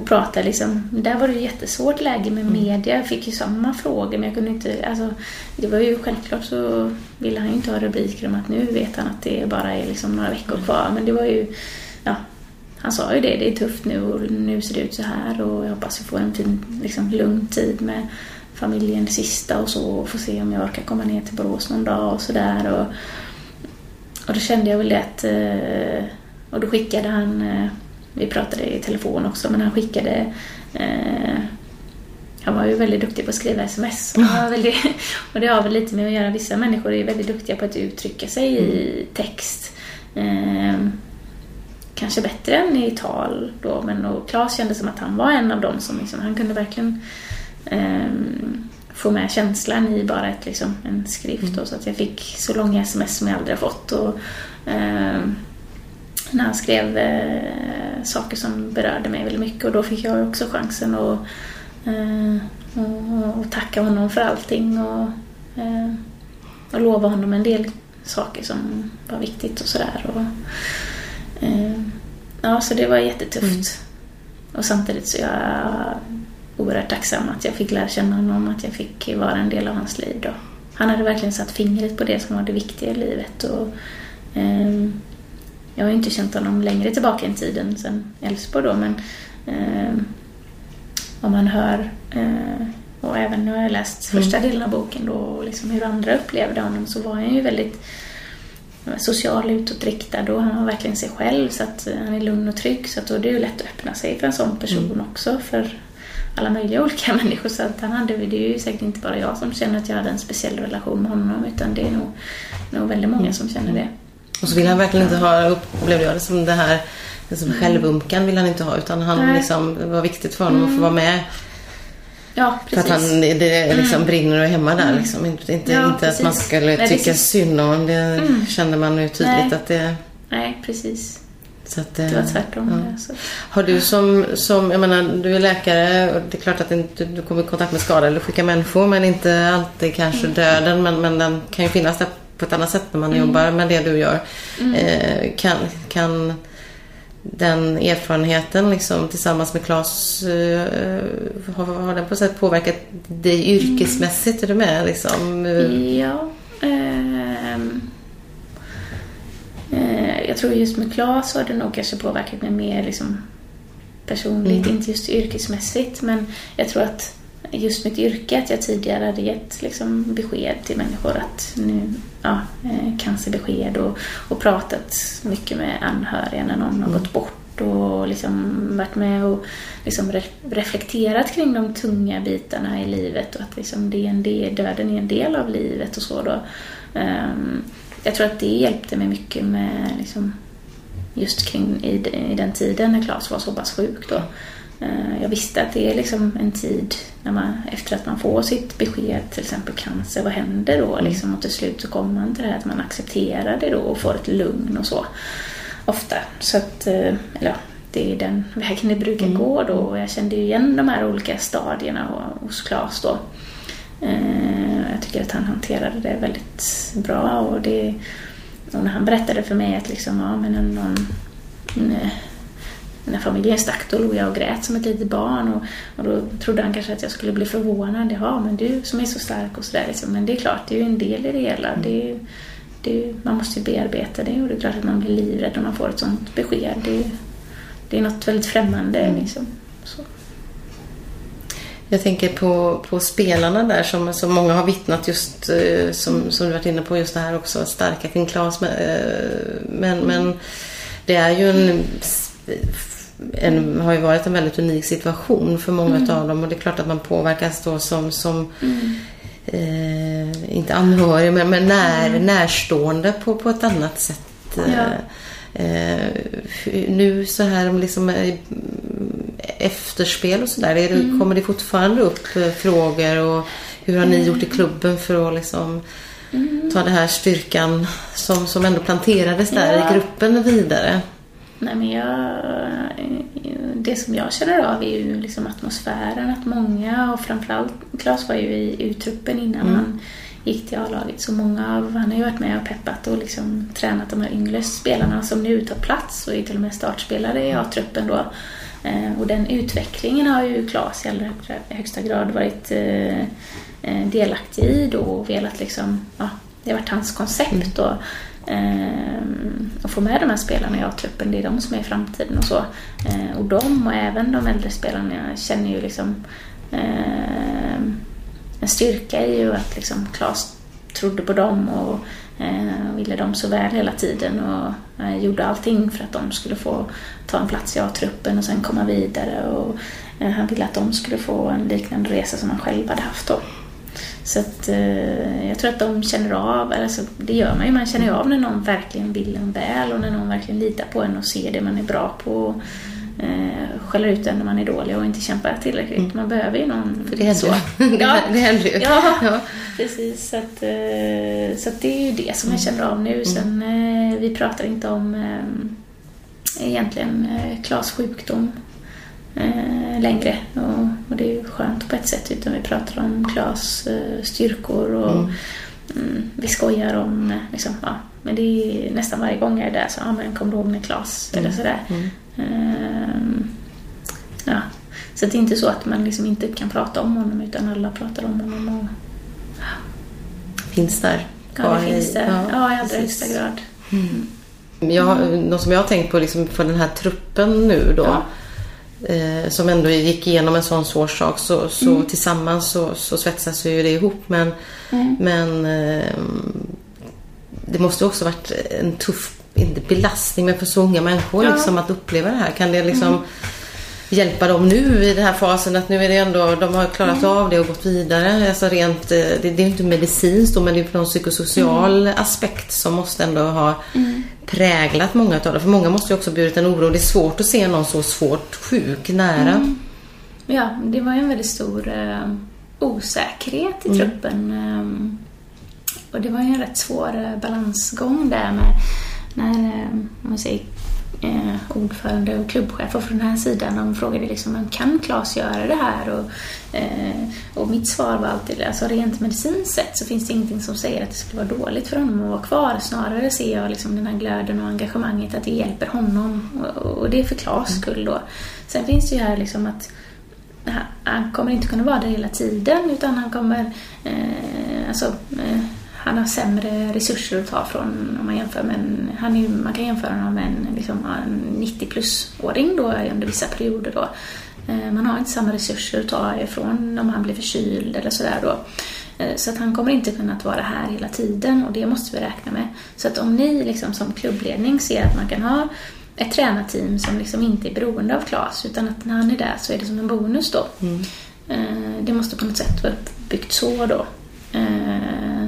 att prata liksom. Där var det ju jättesvårt läge med media. Jag fick ju samma frågor men jag kunde inte, alltså det var ju självklart så ville han ju inte ha rubriker om att nu vet han att det bara är liksom några veckor kvar. Men det var ju, ja, han sa ju det, det är tufft nu och nu ser det ut så här och jag hoppas vi får en fin, liksom lugn tid med familjen det sista och så och får se om jag orkar komma ner till Borås någon dag och sådär. Och, och då kände jag väl det att, eh, och då skickade han, eh, vi pratade i telefon också, men han skickade eh, han var ju väldigt duktig på att skriva sms. Väldigt, och det har väl lite med att göra, vissa människor är väldigt duktiga på att uttrycka sig i text. Eh, kanske bättre än i tal då, men och Claes kände som att han var en av dem som liksom, han kunde verkligen ehm, få med känslan i bara ett, liksom, en skrift. Då, så att jag fick så långa sms som jag aldrig har fått. Och, ehm, när han skrev eh, saker som berörde mig väldigt mycket och då fick jag också chansen att eh, och, och tacka honom för allting och, eh, och lova honom en del saker som var viktigt och sådär. Och, eh, ja, så det var jättetufft. Och samtidigt så är jag oerhört tacksam att jag fick lära känna honom, att jag fick vara en del av hans liv då. Han hade verkligen satt fingret på det som var det viktiga i livet och ehm, jag har ju inte känt honom längre tillbaka i tiden sen Elfsborg då men ehm, om man hör eh, och även nu har jag läst första delen av boken då och liksom hur andra upplevde honom så var han ju väldigt social utåtriktad och han var verkligen sig själv så att han är lugn och trygg. Så att då är det ju lätt att öppna sig för en sån person också för alla möjliga olika människor. Så att han hade, det är ju säkert inte bara jag som känner att jag hade en speciell relation med honom utan det är nog, nog väldigt många som känner det. Och så vill han verkligen inte ha, upplevde jag det som det här det som självömkan vill han inte ha utan han Nej. liksom, det var viktigt för honom att få vara med. Ja, För precis. att han det liksom brinner och är hemma där liksom. Inte, inte, Ja, inte att man precis. skulle Nej, tycka syns- synd om honom. Det kände man ju tydligt Nej. att det... Nej, precis. Så att, Det var tvärtom. Ja. Så. Har du som, som, jag menar, du är läkare och det är klart att inte, du kommer i kontakt med skadade eller sjuka människor men inte alltid kanske döden men, men den kan ju finnas där på ett annat sätt när man jobbar med det du gör. Eh, kan, kan den erfarenheten liksom tillsammans med Claes, eh, har, har den på sätt påverkat dig yrkesmässigt? Är du med liksom? Ja. ehm, eh, jag tror just med Claes har det nog kanske påverkat mig mer liksom, personligt, inte just yrkesmässigt. Men jag tror att just mitt yrke, att jag tidigare hade gett liksom, besked till människor att nu, ja, eh, cancerbesked och, och pratat mycket med anhöriga när någon har gått bort och liksom varit med och liksom re- reflekterat kring de tunga bitarna i livet och att liksom det är en del, döden är en del av livet och så då. Ehm, jag tror att det hjälpte mig mycket med liksom, just kring i, i den tiden när Claes var så pass sjuk då. Eh, Jag visste att det är liksom en tid när man, efter att man får sitt besked, till exempel cancer, vad händer då? Liksom, och till slut så kommer man till det här att man accepterar det då och får ett lugn och så. Ofta. Så att, eh, eller ja, det är den vägen det brukar gå då. Och jag kände ju igen de här olika stadierna hos Claes då. Eh, jag tycker att han hanterade det väldigt bra och, det, och när han berättade för mig att liksom, ja, men någon, när familjen stack då låg jag och grät som ett litet barn och, och då trodde han kanske att jag skulle bli förvånad. Ja, men du som är så stark och sådär liksom. Men det är klart, det är ju en del i det hela. Det är, det, man måste ju bearbeta det och det är klart att man blir livrädd när man får ett sånt besked. Det, det är något väldigt främmande. Mm. Liksom. Så. Jag tänker på, på spelarna där som, som många har vittnat just eh, som, som du varit inne på just det här också, starka kring Klas. Men, eh, men, mm. men det är ju en, en, har ju varit en väldigt unik situation för många mm. av dem och det är klart att man påverkas då som, som mm eh, inte anhörig, men, men när, mm. närstående på, på ett annat sätt. Ja. Eh, nu så här liksom eh, efterspel och sådär, mm. kommer det fortfarande upp eh, frågor och hur har ni mm. gjort i klubben för att liksom mm. ta den här styrkan som, som ändå planterades där ja. i gruppen vidare? Nej, men jag, det som jag känner av är ju liksom atmosfären, att många och framförallt Claes var ju i U-truppen innan mm. han gick till A-laget. Så många av, han har ju varit med och peppat och liksom tränat de här yngre spelarna som nu tar plats och är till och med startspelare i A-truppen då. Eh, och den utvecklingen har ju Claes i allra högsta grad varit eh, eh, delaktig i då och velat liksom, ja, det har varit hans koncept. Och, Ehm, Eh, och få med de här spelarna i A-truppen. Det är de som är i framtiden och så. Eh, och de och även de äldre spelarna känner ju liksom eh, en styrka i ju att liksom Claes trodde på dem och eh, ville dem så väl hela tiden och eh, gjorde allting för att de skulle få ta en plats i A-truppen och sen komma vidare. Och, eh, han ville att de skulle få en liknande resa som han själv hade haft då. Så att, eh, jag tror att de känner av, alltså, det gör man ju, man känner ju av när någon verkligen vill en väl och när någon verkligen litar på en och ser det man är bra på. Eh, skäller ut en när man är dålig och inte kämpar tillräckligt. Mm. Man behöver ju någon För det händer så. ja, det händer ju. Ja, ja, precis. Så, att, eh, så att det är ju det som jag känner av nu. Mm. Sen, eh, vi pratar inte om eh, egentligen eh, Klas sjukdom eh, längre. Och, och, det är ju skönt på ett sätt. Utan vi pratar om Klas eh, styrkor och mm. Mm, vi skojar om, liksom, ja, men det är nästan varje gång jag är där så, ja men kom du ihåg när Klas, mm. eller sådär. Eh, ja. Så det är inte så att man liksom inte kan prata om honom utan alla pratar om honom. Och, ja. Finns där. Ja, det finns där. Ja, ja i allra högsta grad. Mm. Jag, något som jag har tänkt på liksom för den här truppen nu då. Ja eh, som ändå gick igenom en sån svår sak så, så mm. tillsammans så, så svetsas ju det ihop. Men, mm. men eh, det måste också varit en tuff, inte belastning, men för så unga människor ja. liksom, att uppleva det här. Kan det liksom mm hjälpa dem nu i den här fasen att nu är det ändå, de har klarat mm. av det och gått vidare. Alltså rent, eh, det, det är inte medicinskt då men det är någon psykosocial mm. aspekt som måste ändå ha mm. präglat många av det. För många måste ju också burit en oro. Det är svårt att se någon så svårt sjuk nära. Mm. Ja, det var ju en väldigt stor uh, osäkerhet i mm. truppen. Um, och det var ju en rätt svår uh, balansgång där med när, uh, man säger eh, ordförande och klubbchefer från den här sidan. De frågade liksom, kan Claes göra det här? Och, eh, och mitt svar var alltid, alltså rent medicinskt sett så finns det ingenting som säger att det skulle vara dåligt för honom att vara kvar. Snarare ser jag liksom den här glöden och engagemanget att det hjälper honom. Och, och det är för Claes mm. skull då. Sen finns det ju här liksom att han kommer inte kunna vara där hela tiden utan han kommer, eh, alltså eh, han har sämre resurser att ta från om man jämför med en, han är, man kan jämföra honom med en, liksom, en 90 plus-åring då under vissa perioder då. Eh, man har inte samma resurser att ta ifrån om han blir förkyld eller sådär då. Eh, så att han kommer inte kunna vara här hela tiden och det måste vi räkna med. Så att om ni liksom som klubbledning ser att man kan ha ett tränarteam som liksom inte är beroende av Klas utan att när han är där så är det som en bonus då. Mm. Eh, det måste på något sätt vara uppbyggt så då.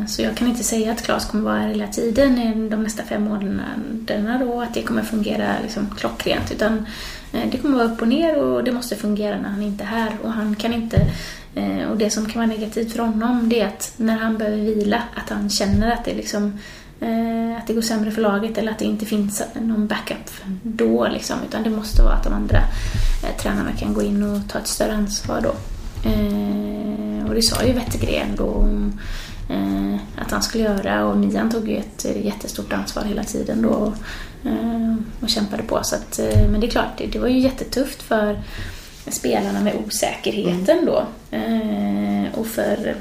Eh, så jag kan inte säga att Claes kommer vara här hela tiden de nästa fem månaderna då, att det kommer fungera liksom klockrent. Utan eh, det kommer vara upp och ner och det måste fungera när han inte är här. Och han kan inte... Eh, och det som kan vara negativt för honom det är att när han behöver vila, att han känner att det liksom att det går sämre för laget eller att det inte finns någon backup då. Liksom, utan det måste vara att de andra tränarna kan gå in och ta ett större ansvar då. och det sa ju Wettergren då att han skulle göra och Mian tog ju ett jättestort ansvar hela tiden då eh, och kämpade på. Så att, eh, men det är klart, det, det var ju jättetufft för spelarna med osäkerheten mm. då. Eh, och för,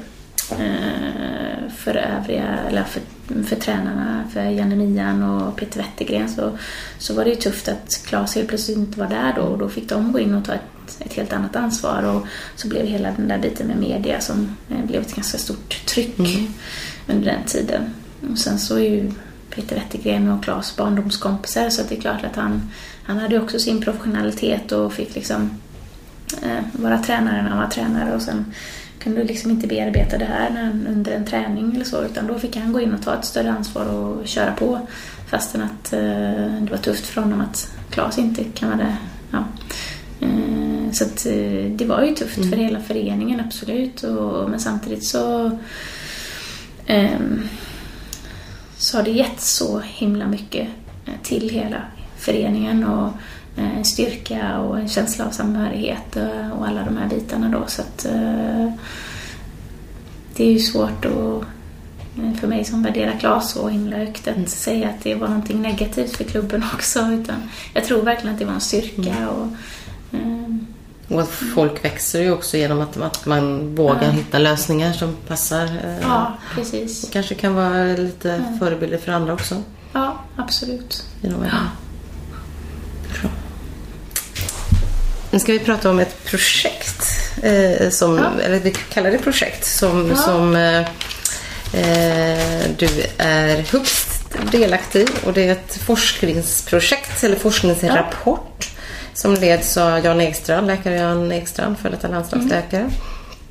eh, för övriga, eller för, för tränarna, för Janne Mian och Peter Wettergren så, så var det ju tufft att Claes helt plötsligt inte var där då och då fick de gå in och ta ett, ett helt annat ansvar och så blev hela den där biten med media som eh, blev ett ganska stort tryck mm. under den tiden. Och sen så är ju Peter Wettergren och Claes barndomskompisar så det är klart att han, han hade också sin professionalitet och fick liksom eh, vara tränare när han var tränare och sen kunde du liksom inte bearbeta det här när, under en träning eller så utan då fick han gå in och ta ett större ansvar och köra på fastän att eh, det var tufft för honom att Klas inte kan vara det. Ja. Eh, så att, eh, det var ju tufft mm. för hela föreningen absolut och, men samtidigt så ehm, så har det gett så himla mycket eh, till hela föreningen och en eh, styrka och en känsla av samhörighet och alla de här bitarna då. Så att, det är ju svårt att, för mig som värderar Klas så himla högt att mm. säga att det var någonting negativt för klubben också. Utan jag tror verkligen att det var en styrka. Mm. Och, och att folk växer ju också genom att, att man vågar ja. hitta lösningar som passar. Ja, precis. Och kanske kan vara lite ja. förebilder för andra också. Ja, absolut. Genom ja. Bra. Nu ska vi prata om ett projekt. Eh, som, ja. Eller vi kallar det projekt. Som, ja. som eh, eh du är högst delaktig och det är ett forskningsprojekt eller forskningsrapport som leds av Jan Ekstrand, läkare Jan Ekstrand, före detta landslagsläkare. Mm.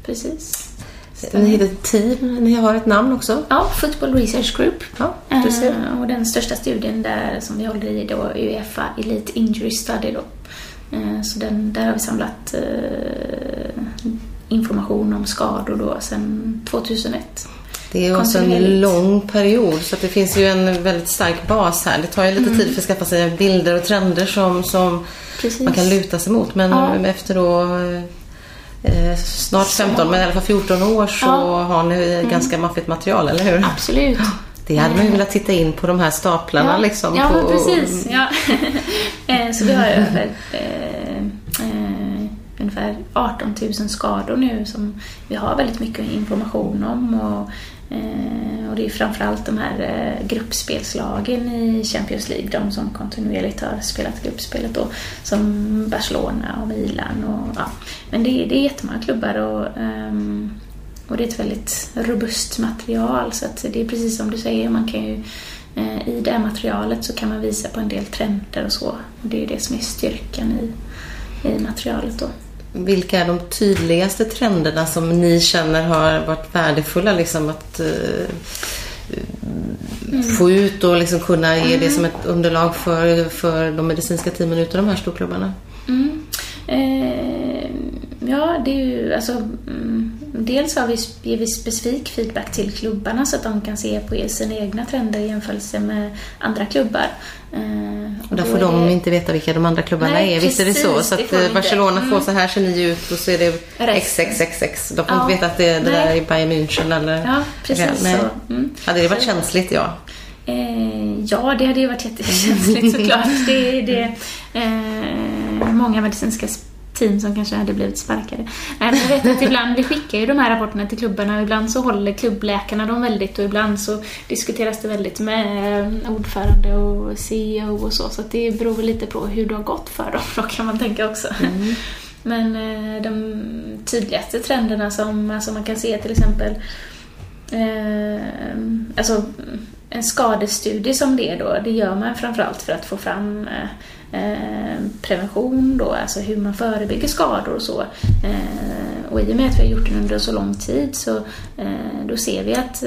Precis. Ni heter team, ni har ett namn också? Ja, Football Research Group. Ja, du ser. Uh, och den största studien där som vi håller i då är Uefa Elite Injury Study då. Uh, så den, där har vi samlat uh, information om skador då sedan 2001. Det är också en lång period så det finns ju en väldigt stark bas här. Det tar ju lite mm. tid för att skaffa sig bilder och trender som, som man kan luta sig mot. Men ja. efter då eh, snart 15 men i alla fall 14 år så ja. har ni mm. ganska maffigt material, eller hur? Absolut. Det hade man ju velat titta in på de här staplarna ja. liksom. Ja, på, precis. Ja. Eh, så vi har över eh, eh, ungefär 18 000 skador nu som vi har väldigt mycket information om. Och Eh, Eh, och det är framförallt de här eh, gruppspelslagen i Champions League, de som kontinuerligt har spelat gruppspelet då, som Barcelona och Milan. Och, ja. Men det, det är jättemånga klubbar och, ehm, och det är ett väldigt robust material så att det är precis som du säger, man kan ju eh, i det här materialet så kan man visa på en del trender och så. Och det är det som är styrkan i, i materialet då. Vilka är de tydligaste trenderna som ni känner har varit värdefulla liksom att uh, mm. få ut och liksom kunna ge det som ett underlag för, för de medicinska teamen ute de här storklubbarna? Mm. Eh, ja, det är ju alltså mm, Dels har vi, ger vi specifik feedback till klubbarna så att de kan se på sina egna trender i jämförelse med andra klubbar. Eh, och där får de det... inte veta vilka de andra klubbarna Nej, är. Visst är det så? Så att eh, Barcelona mm. får så här ser ni ut och så är det XXXX. De får ja. inte veta att det, är det där är Bayern München eller... Ja, precis Nej. så. Mm. Hade det varit känsligt, ja? Eh, ja, det hade ju varit jättekänsligt såklart. det, det, eh, många medicinska team som kanske hade blivit sparkade. Nej, men jag vet att ibland, vi skickar ju de här rapporterna till klubbarna och ibland så håller klubbläkarna dem väldigt och ibland så diskuteras det väldigt med ordförande och CEO och så. Så det beror lite på hur det har gått för dem då kan man tänka också. Mm. Men eh, de tydligaste trenderna som alltså man kan se till exempel eh, alltså en skadestudie som det då, det gör man framförallt för att få fram eh, Eh, Eh, prevention då, alltså hur man förebygger skador och så. Eh, och i och med att vi har gjort det under så lång tid så eh, då ser vi att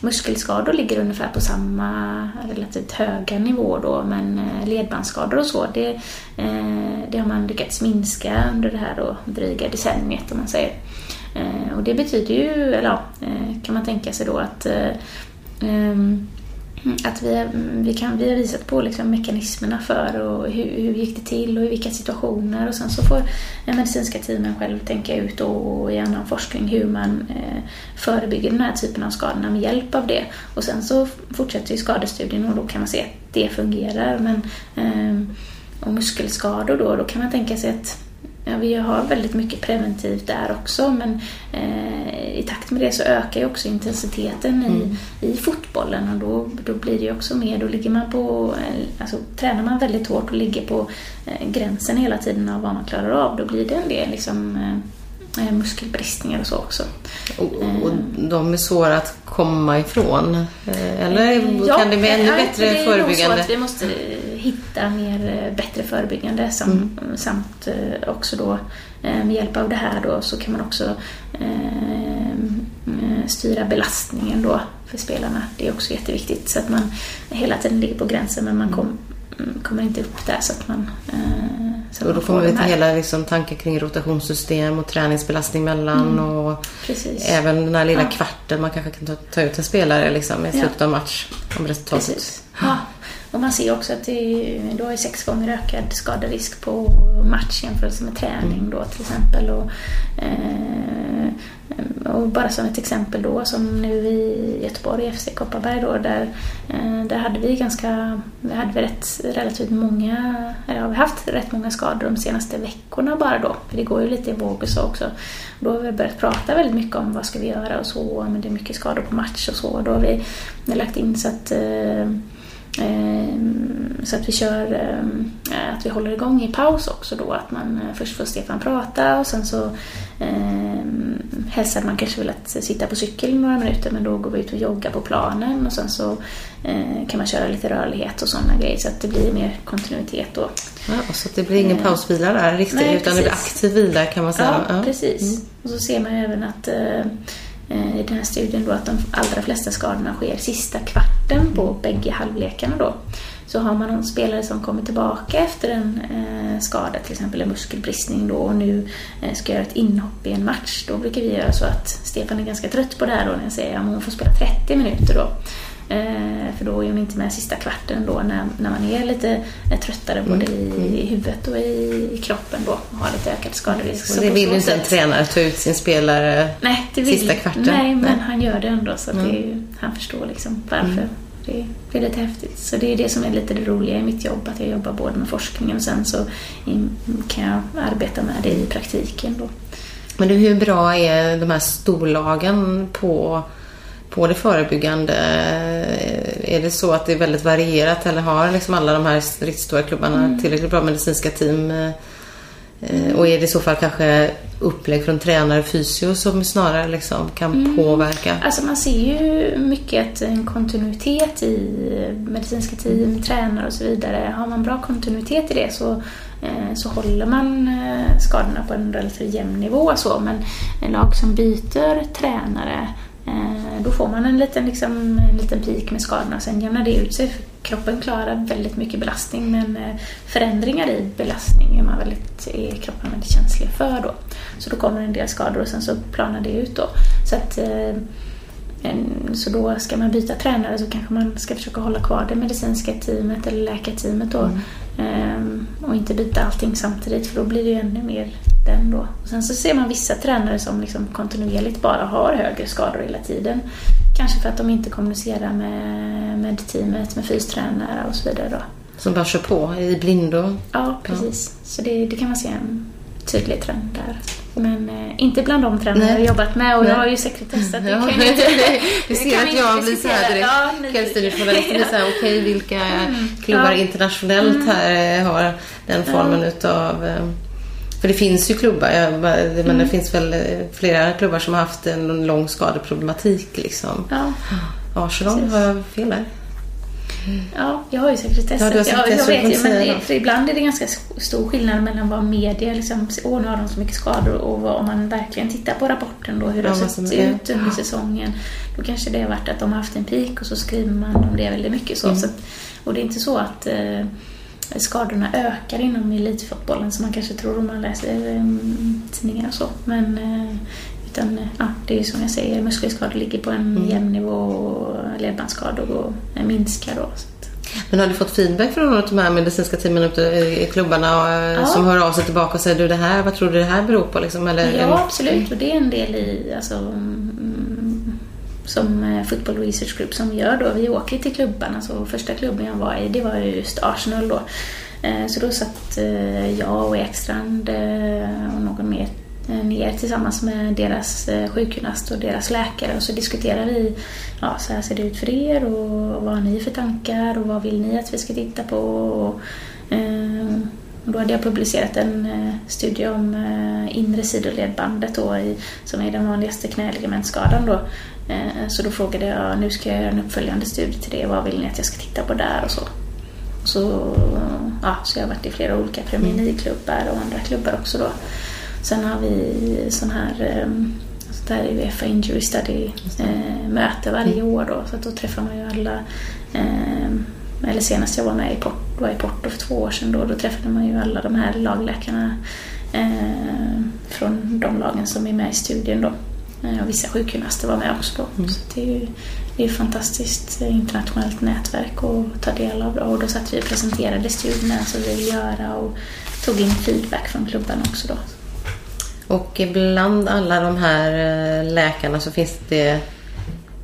muskelskador ligger ungefär på samma relativt höga nivå då men ledbandsskador och så det, det har man lyckats minska under det här då, dryga decenniet om man säger. Och det betyder ju, eller ja, kan man tänka sig då att ehm, Mm. Att vi, mm, vi, kan, vi har visat på liksom mekanismerna för och hur, hur gick det till och i vilka situationer och sen så får den medicinska teamen själv tänka ut och, och i annan forskning hur man eh, förebygger den här typen av skadorna med hjälp av det. Och sen så fortsätter ju skadestudien och då kan man se att det fungerar. Men, eh, och muskelskador då, då kan man tänka sig att Ja, vi har väldigt mycket preventivt där också men eh, i takt med det så ökar ju också intensiteten i, i fotbollen och då, då blir det ju också mer, då ligger man på, eh, alltså tränar man väldigt hårt och ligger på eh, gränsen hela tiden av vad man klarar av då blir det en del liksom, eh, eh, muskelbristningar och så också. Och, och de är svåra att komma ifrån? eh, Eller Ja, kan det bli ännu bättre det är nog så förebyggande? att vi måste hitta mer eh, bättre förebyggande sam, Mm. samt eh, också då eh, med hjälp av det här då så kan man också eh, eh, styra belastningen då för spelarna. Det är också jätteviktigt så att man hela tiden ligger på gränsen men man kom, mm, kommer inte upp där så att man eh, så Och då får man veta hela liksom, tankar kring rotationssystem och träningsbelastning mellan och Precis. även den här lilla Ja. kvarten man kanske kan ta, ta ut en spelare liksom, i Ja. slutet av match om resultatet. Precis. Ja. Och man ser också att det är, då är sex gånger ökad skaderisk på match jämfört med träning då till exempel. Och, eh, Eh, och bara som ett exempel då som nu i Göteborg, i FC Kopparberg då, där, eh, där hade vi ganska, vi hade vi rätt, relativt många, eller har vi haft rätt många skador de senaste veckorna bara då. För det går ju lite i vågor så också. Då har vi börjat prata väldigt mycket om vad ska vi göra och så, men det är mycket skador på match och så. Då har vi lagt in så att eh, så att vi kör, ehm, att vi håller igång i paus också då. Att man eh, först får Stefan prata och sen så eh, hade man kanske velat sitta på cykel några minuter men då går vi ut och joggar på planen och sen så eh, kan man köra lite rörlighet och sådana grejer så att det blir mer kontinuitet då. Ja, så att det blir ingen pausvila där riktigt Nej, utan det blir precis. aktiv vila kan man säga. Ja, Ja. precis. Och så ser man även att eh, eh, i den här studien då att de allra flesta skadorna sker sista kvarten på bägge halvlekarna då. Så har man någon spelare som kommer tillbaka efter en eh, skada, till exempel en muskelbristning då och nu eh, ska göra ett inhopp i en match, då brukar vi göra så att Stefan är ganska trött på det här då när jag säger att hon får spela 30 minuter då. Eh, för då är hon inte med sista kvarten då när, när man är lite eh, tröttare både i, i huvudet och i, kroppen då och har lite ökad skaderisk. Och det vill ju inte en tränare ta ut sin spelare. Nej, det vill, sista kvarten. Nej, men Nej. han gör det ändå så att det är han förstår liksom varför. Det, det är lite häftigt. Så det är det som är lite det roliga i mitt jobb, att jag jobbar både med forskningen och sen så kan jag arbeta med det i praktiken då. Men du, hur bra är de här storlagen på, på det förebyggande? Är det så att det är väldigt varierat eller har liksom alla de här riktigt stora klubbarna tillräckligt bra medicinska team? Eh, Och är det i så fall kanske upplägg från tränare, fysio som snarare liksom kan påverka? Alltså man ser ju mycket att en kontinuitet i medicinska team, tränare och så vidare. Har man bra kontinuitet i det så, eh, så håller man eh, skadorna på en relativt jämn nivå. Så. Men en lag som byter tränare eh, då får man en liten, liksom, en liten peak med skadorna. och Sen jämnar det ut sig. För kroppen klarar väldigt mycket belastning men eh, förändringar i belastning är, man väldigt, är kroppen väldigt känslig för då. Så då kommer en del skador och sen så planar det ut då. Så att eh, så då ska man byta tränare så kanske man ska försöka hålla kvar det medicinska teamet eller läkarteamet då. Ehm, och inte byta allting samtidigt för då blir det ju ännu mer den då. Och sen så ser man vissa tränare som liksom kontinuerligt bara har högre skador hela tiden. Kanske för att de inte kommunicerar med, med teamet, med fystränare och så vidare då. Som bara kör på i blindo? Ja, precis. Så det, det kan man se en tydlig trend där. Men eh, inte bland de Nej. jag har jobbat med och Nej. jag har ju sekretessat. Det Ja, kan jag inte, du ser kan att jag blir så här direkt Ja, så här, okej vilka klubbar Ja. Mm. internationellt här eh, har den formen utav... eh, För det finns ju klubbar, jag, men Mm. det finns väl eh, flera klubbar som har haft en lång skadeproblematik liksom. Ja, Arsenal, har jag fel där? Ja, jag har ju sekretess. Ja, har jag, jag sekretess, vet ju, men för ibland är det ganska stor skillnad mellan vad media liksom, åh nu har de så mycket skador och vad, om man verkligen tittar på rapporten då hur det Ja, har sett ut under säsongen. Då kanske det har varit att de har haft en peak och så skriver man om det väldigt mycket så. så att, och det är inte så att eh, skadorna ökar inom elitfotbollen som man kanske tror om man läser eh, tidningar och så. Men, eh, Utan ja, det är ju som jag säger, muskelskador ligger på en Mm. jämn nivå och ledbandsskador och minskar då. Men har du fått feedback från någon av de här medicinska teamen ute i klubbarna eh, Ja. som hör av sig tillbaka och säger du det här, vad tror du det här beror på? Liksom, eller, Ja, absolut. Och det är en del i, alltså, mm, som eh, Football Research Group som gör då. Vi åker till klubbarna. Så första klubben jag var i, det var ju just Arsenal då. Eh, Så då satt eh, jag och Ekstrand eh, och någon mer eh, Eh, ner tillsammans med deras eh, sjukgymnast och deras läkare och så diskuterar vi, ja så här ser det ut för er och vad har ni för tankar och vad vill ni att vi ska titta på? Och, eh, och då hade jag publicerat en studie om inre sidoledbandet då i, som är den vanligaste knäligamentskadan då. Så då frågade jag, nu ska jag göra en uppföljande studie till det, vad vill ni att jag ska titta på där och så. Så, ja, så jag har varit i flera olika Premier League-klubbar och andra klubbar också då. Sen har vi sån här eh, sånt här Uefa Injury Study eh, möte varje år då, så att då träffar man ju alla eh, eller senast jag var med i Porto, var i Porto för två år sedan då, då träffade man ju alla de här lagläkarna eh, från de lagen som är med i studien då. Eh, och vissa sjukgymnaster var med också då. Så det är ju det är ett fantastiskt eh, internationellt nätverk att ta del av. Då. Och då satt vi och presenterade studierna som vi vill göra och tog in feedback från klubbarna också då. Och bland alla de här eh, läkarna så finns det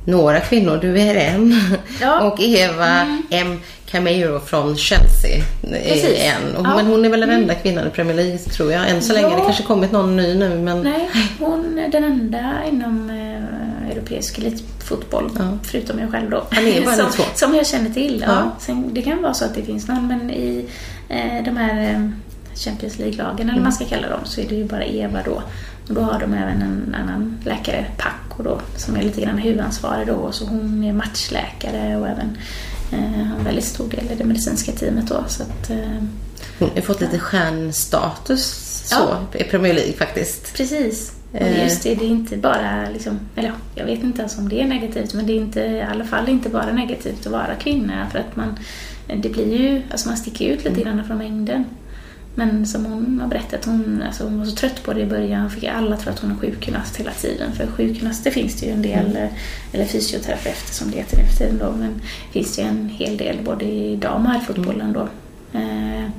några kvinnor. Du är en. Ja. Och Eva M. Camero från Chelsea Precis. är en. Och- Ja. Men hon är väl den enda kvinnan i Premier League tror jag. Än så länge. Ja. Det kanske kommit någon ny nu men... Nej, hon är den enda inom eh, europeisk elitfotboll, Ja. förutom jag själv då. Som, som jag känner till. Ja. Sen, det kan vara så att det finns någon, men i eh, de här eh, Champions League-lagen, eller vad man ska kalla dem, så är det ju bara Eva då. Och då har de även en annan läkare, Paco då, som är lite grann huvudansvarig då. Så hon är matchläkare och även eh, har en väldigt stor del i det medicinska teamet då. Så att, eh, Hon har fått lite stjärnstatus så, Ja. i Premier League faktiskt. Precis. Och Eh. just det, det är inte bara liksom, eller ja, jag vet inte ens om det är negativt, men det är inte, i alla fall inte bara negativt att vara kvinna för att man, det blir ju, alltså man sticker ut lite grann från mängden. Men som hon har berättat, hon, alltså hon var så trött på det i början, fick alla tro att hon är sjukgymnast hela tiden. För sjukgymnaster finns det ju en del, eh, eller fysioterapeuter som det heter nu för tiden då, men finns det ju en hel del både i dam och herrfotbollen då. Eh,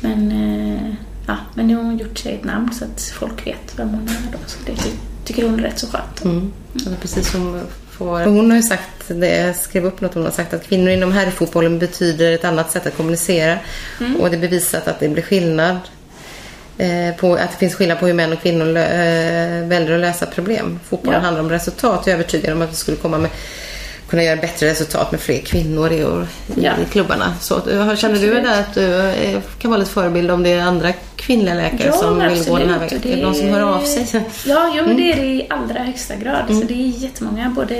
men, eh, ja, men nu har hon gjort sig ett namn så att folk vet vem hon är då. Så det ty- tycker hon är rätt så skönt. Mm. Alltså precis som får... Hon har ju sagt, det, jag skrev upp något, hon har sagt att kvinnor inom herrfotbollen betyder ett annat sätt att kommunicera. Och det är bevisat att det blir skillnad eh, på, att det finns skillnad på hur män och kvinnor lö, eh, väljer att lösa problem. Fotbollen Ja. handlar om resultat. Jag är övertygad om att vi skulle komma med, kunna göra bättre resultat med fler kvinnor i, Ja. i klubbarna. Så, eh, känner du Absolut. där att du eh, kan vara lite förebild om det är andra kvinnliga läkare som men vill gå den här absolut. vägen? Det någon som hör av sig? Ja, jo, men Mm. det är det i allra högsta grad. Så det är jättemånga, både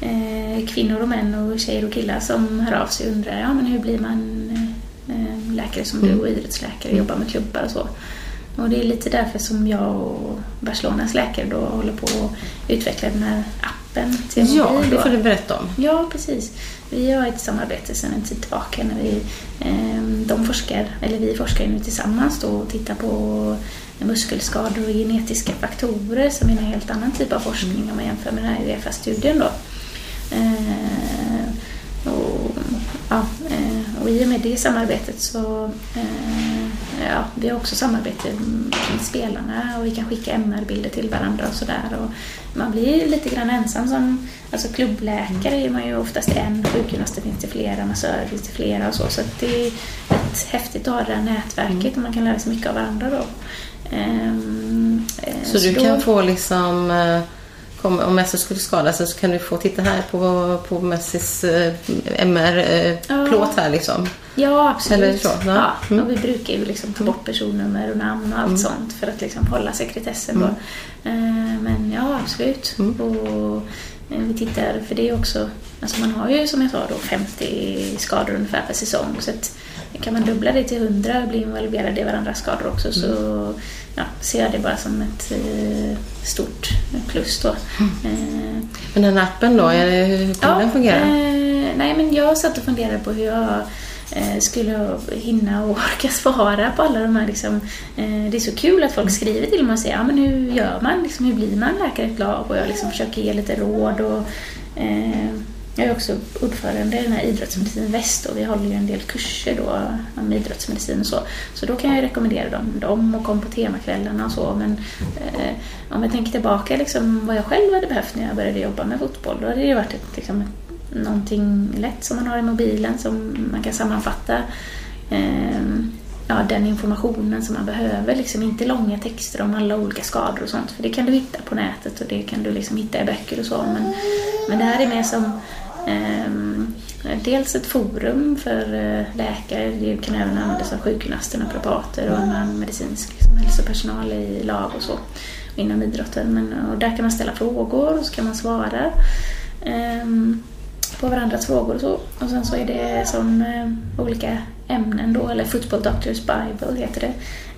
eh, kvinnor och män och tjejer och killar som hör av sig och undrar ja, men hur blir man eh, läkare som Mm. du och idrottsläkare och jobbar med klubbar och så. Och det är lite därför som jag och Barcelonas läkare då håller på att utveckla den här appen till Ja, mobil det får du berätta om. Ja, precis. Vi har ett samarbete sedan en tid tillbaka när vi, eh, de forskar, eller vi forskar nu tillsammans då och tittar på muskelskador och genetiska faktorer som är en helt annan typ av forskning om man jämför med den här Uefa-studien då. Eh, och, ja, eh, och i och med det samarbetet så ja, vi har också samarbete med spelarna och vi kan skicka MR-bilder till varandra och sådär. Man blir lite grann ensam som alltså klubbläkare är man ju oftast en, sjukgymnaster finns det flera, massörer finns det flera och så. Så det är rätt häftigt att ha det här nätverket och man kan lära sig mycket av varandra då. Ehm, eh, Så du då- kan få liksom, eh, kom, om Messi skulle skada sig så kan du få titta här på, på Messis eh, MR-plåt här liksom. Ja, absolut. Eller så, ja. ja. Mm. och vi brukar ju liksom ta bort personnummer och namn och allt sånt för att liksom hålla sekretessen. Då. Eh, Men ja, absolut. Mm. Och eh, vi tittar, för det är också, alltså man har ju som jag sa då 50 skador ungefär per säsong. Så att kan man dubbla det till 100 och bli involverade i varandras skador också så ja, ser jag det bara som ett eh, stort plus då. Eh, Men den appen då, hur kommer den fungera? Eh, nej, men jag satt och funderade på hur jag Eh, skulle hinna och orka svara på alla de här liksom, eh, Det är så kul att folk skriver till mig och säger ja, men hur gör man? Liksom, hur blir man läkare i ett lag? Och jag liksom försöker ge lite råd och eh, jag är också ordförande i den här Idrottsmedicin Väst och vi håller ju en del kurser då om idrottsmedicin och så. Så då kan jag rekommendera dem, dem och kom på temakvällarna och så. Men eh, om jag tänker tillbaka liksom vad jag själv hade behövt när jag började jobba med fotboll, då hade det ju varit ett, liksom, någonting lätt som man har i mobilen som man kan sammanfatta. Eh, ja, den informationen som man behöver. Liksom inte långa texter om alla olika skador och sånt. För det kan du hitta på nätet och det kan du liksom hitta i böcker och så. Men, men det här är mer som ehm, dels ett forum för eh, läkare, det kan även användas av sjukgymnaster, naprapater och annan medicinsk liksom, hälsopersonal i lag och så inom idrotten. Men, och där kan man ställa frågor och så kan man svara um, på varandras frågor och så. Och sen så är det som um, olika ämnen då, eller Football Doctors Bible heter det.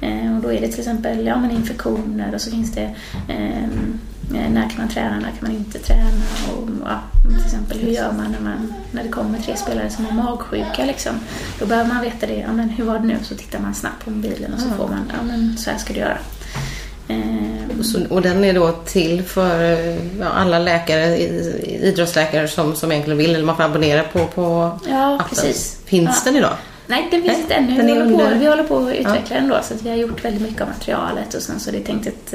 Um, och då är det till exempel ja, men infektioner och så finns det Eh, när kan man träna, när kan man inte träna och ja, till exempel hur gör man när, man när det kommer tre spelare som har magsjuka liksom. Då behöver man veta det. Ja, men hur var det nu? Så tittar man snabbt på mobilen och så får man, ja men så här ska du göra. Och, så, och den är då till för ja, alla läkare, idrottsläkare som, som egentligen vill, eller man får abonnera på, på ja, appen. Precis. Finns ja. den idag? Nej, den finns inte ännu. Vi håller, på, vi håller på att utveckla ja. den då, så vi har gjort väldigt mycket av materialet och sen så är det tänkt att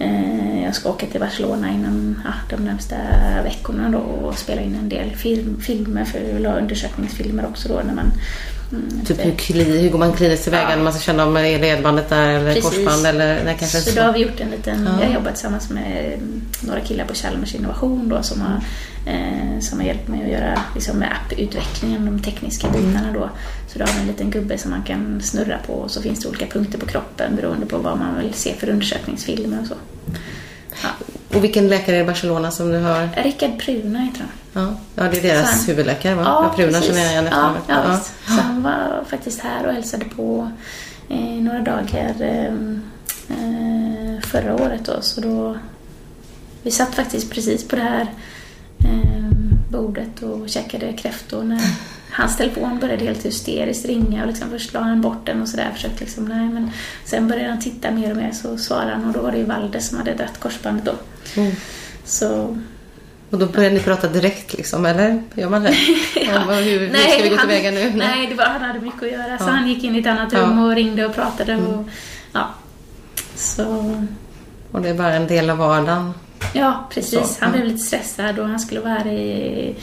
Eh, jag ska åka till Barcelona inom ja, de närmsta veckorna då och spela in en del film, filmer, för undersökningsfilmer också då när man Mm, typ hur, hur går man kliniskt tillväga ja. när man ska känna om det är ledbandet där eller Precis. korsband eller nej, kanske så, så då har vi gjort en liten, ja. jag har jobbat tillsammans med några killar på Chalmers Innovation då som har, eh, som har hjälpt mig att göra liksom, med apputvecklingen, de tekniska bitarna då. Så då har vi en liten gubbe som man kan snurra på och så finns det olika punkter på kroppen beroende på vad man vill se för undersökningsfilmer och så. Ja. Och vilken läkare i Barcelona som du har? Rickard Pruna heter han. Ja, ja det är deras han, huvudläkare va? Ja, Pruna känner jag igen ja, ja, ja. Så han var faktiskt här och hälsade på eh, några dagar eh, eh, förra året då. Så då vi satt faktiskt precis på det här eh, bordet och käkade kräftor när hans telefon började helt hysteriskt ringa och liksom först la han bort den och sådär. Försökte liksom, nej men sen började han titta mer och mer så svarade han och då var det ju Valde som hade dragit korsbandet då. Mm. Så och då började ni prata direkt liksom, eller? Gör man det? ja. Hur, hur nej, ska vi gå tillväga nu? Nej, nej det var, han hade mycket att göra. Ja. Så han gick in i ett annat rum ja. och ringde och pratade. Och, mm. ja. Så... och det är bara en del av vardagen? Ja, precis. Så. Han blev lite stressad och han skulle vara här i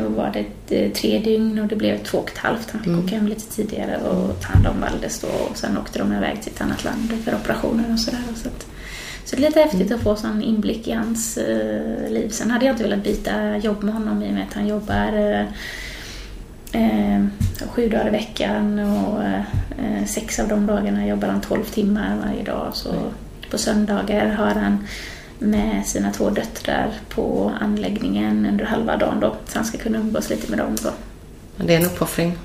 var det eh, tre dygn och det blev två och ett halvt. Han fick mm. åka hem lite tidigare och ta hand om Valdes då och sen åkte de iväg till ett annat land för operationer och sådär. Så, att, så det är lite häftigt mm. att få sån inblick i hans uh, liv. Sen hade jag inte velat byta jobb med honom i och med att han jobbar uh, uh, sju dagar i veckan och sex av de dagarna jobbar han tolv timmar varje dag. Så mm. på söndagar har han med sina två döttrar på anläggningen under halva dagen då. Så han ska kunna umgås lite med dem då. Det är en uppoffring.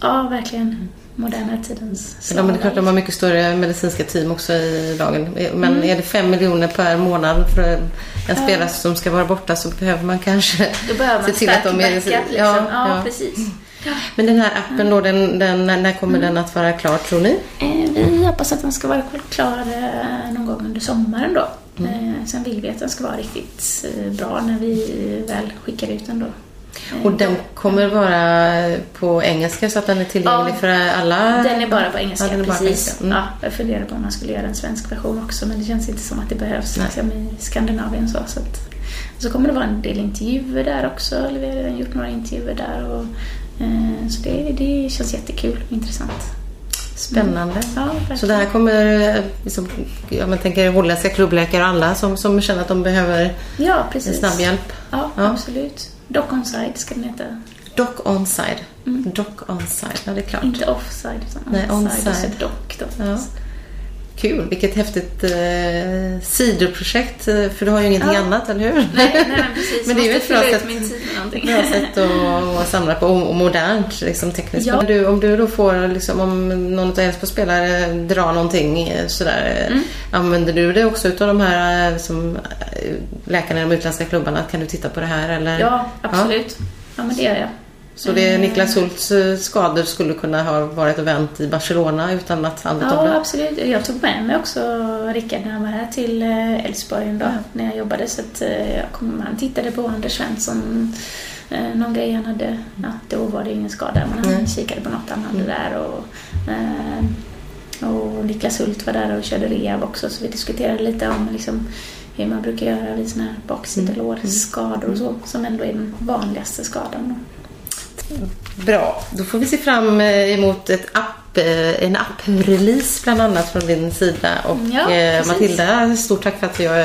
Ja, verkligen. Moderna tidens Ja, men det är klart de har mycket större medicinska team också i lagen. Men mm. är det fem miljoner per månad för en spelare som ska vara borta så behöver man kanske Då behöver man se till att de är... Backup, liksom. ja, ja, ja, precis. Men den här appen då, den, den, när kommer mm. den att vara klar tror ni? Eh, vi hoppas att den ska vara klar eh, någon gång under sommaren då. Mm. Eh, sen vill vi att den ska vara riktigt eh, bra när vi väl skickar ut den då. Och den kommer vara på engelska så att den är tillgänglig ja, för alla? Den är bara på engelska, ja, precis. På engelska. Mm. Ja, jag funderar på om man skulle göra en svensk version också men det känns inte som att det behövs liksom, i Skandinavien. Så, så, att, så kommer det vara en del intervjuer där också, eller vi har redan gjort några intervjuer där. Och, eh, så det, det känns jättekul och intressant. Spännande. Mm. Ja, så det här kommer, liksom, jag tänker holländska klubbläkare och alla som, som känner att de behöver ja, precis. snabb hjälp. Ja, ja, absolut. Doc onside ska den heta. Doc onside. Mm. Doc onside, ja det är klart. Inte offside utan onside. Nej, onside. Och så doc då. Ja. Kul, vilket häftigt eh, sidoprojekt. Eh, för du har ju ingenting ja. annat, eller hur? Nej, nej precis. men det är ju ett bra sätt, min tid med bra sätt att, att samla på och modernt liksom, tekniskt. Ja. Om, du, om du då får, liksom, om någon av Elfsborgs spelare drar någonting eh, sådär. Mm. Använder du det också utav de här eh, som, läkarna i de utländska klubbarna? Kan du titta på det här? Eller? Ja, absolut. Ja, ja men det gör jag. Så det Niklas Hults eh, skador skulle kunna ha varit och vänt i Barcelona utan att han tog Ja, det? absolut. Jag tog med mig också Rickard när han var här till eh, Älvsborg en dag när jag jobbade. Så att eh, jag kom, han tittade på Anders Svensson, någon grej han hade. Ja, då var det ingen skada, men han Nej. kikade på något han hade där. Och, och Niklas Hult var där och körde rehab också, så vi diskuterade lite om liksom, hur man brukar göra vid sådana här baksidolårsskador och så, som ändå är den vanligaste skadan. Bra, då får vi se fram eh, emot ett app, eh, en app-release bland annat från din sida. Och Ja, eh. Matilda, stort tack för att jag,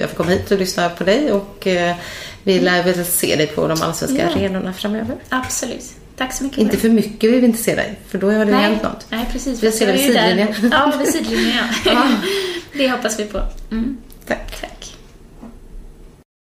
jag får komma hit och lyssna på dig och eh, vi lär väl se dig på de allsvenska Ja. arenorna framöver. Absolut. Tack så mycket. Inte för mycket vill vi inte se dig, för då har det Nej. hänt något. Nej, precis. Vi ser dig vid sidlinjen. Ja, vid sidlinjen ja. Ja. Det hoppas vi på. Mm. Tack. Tack.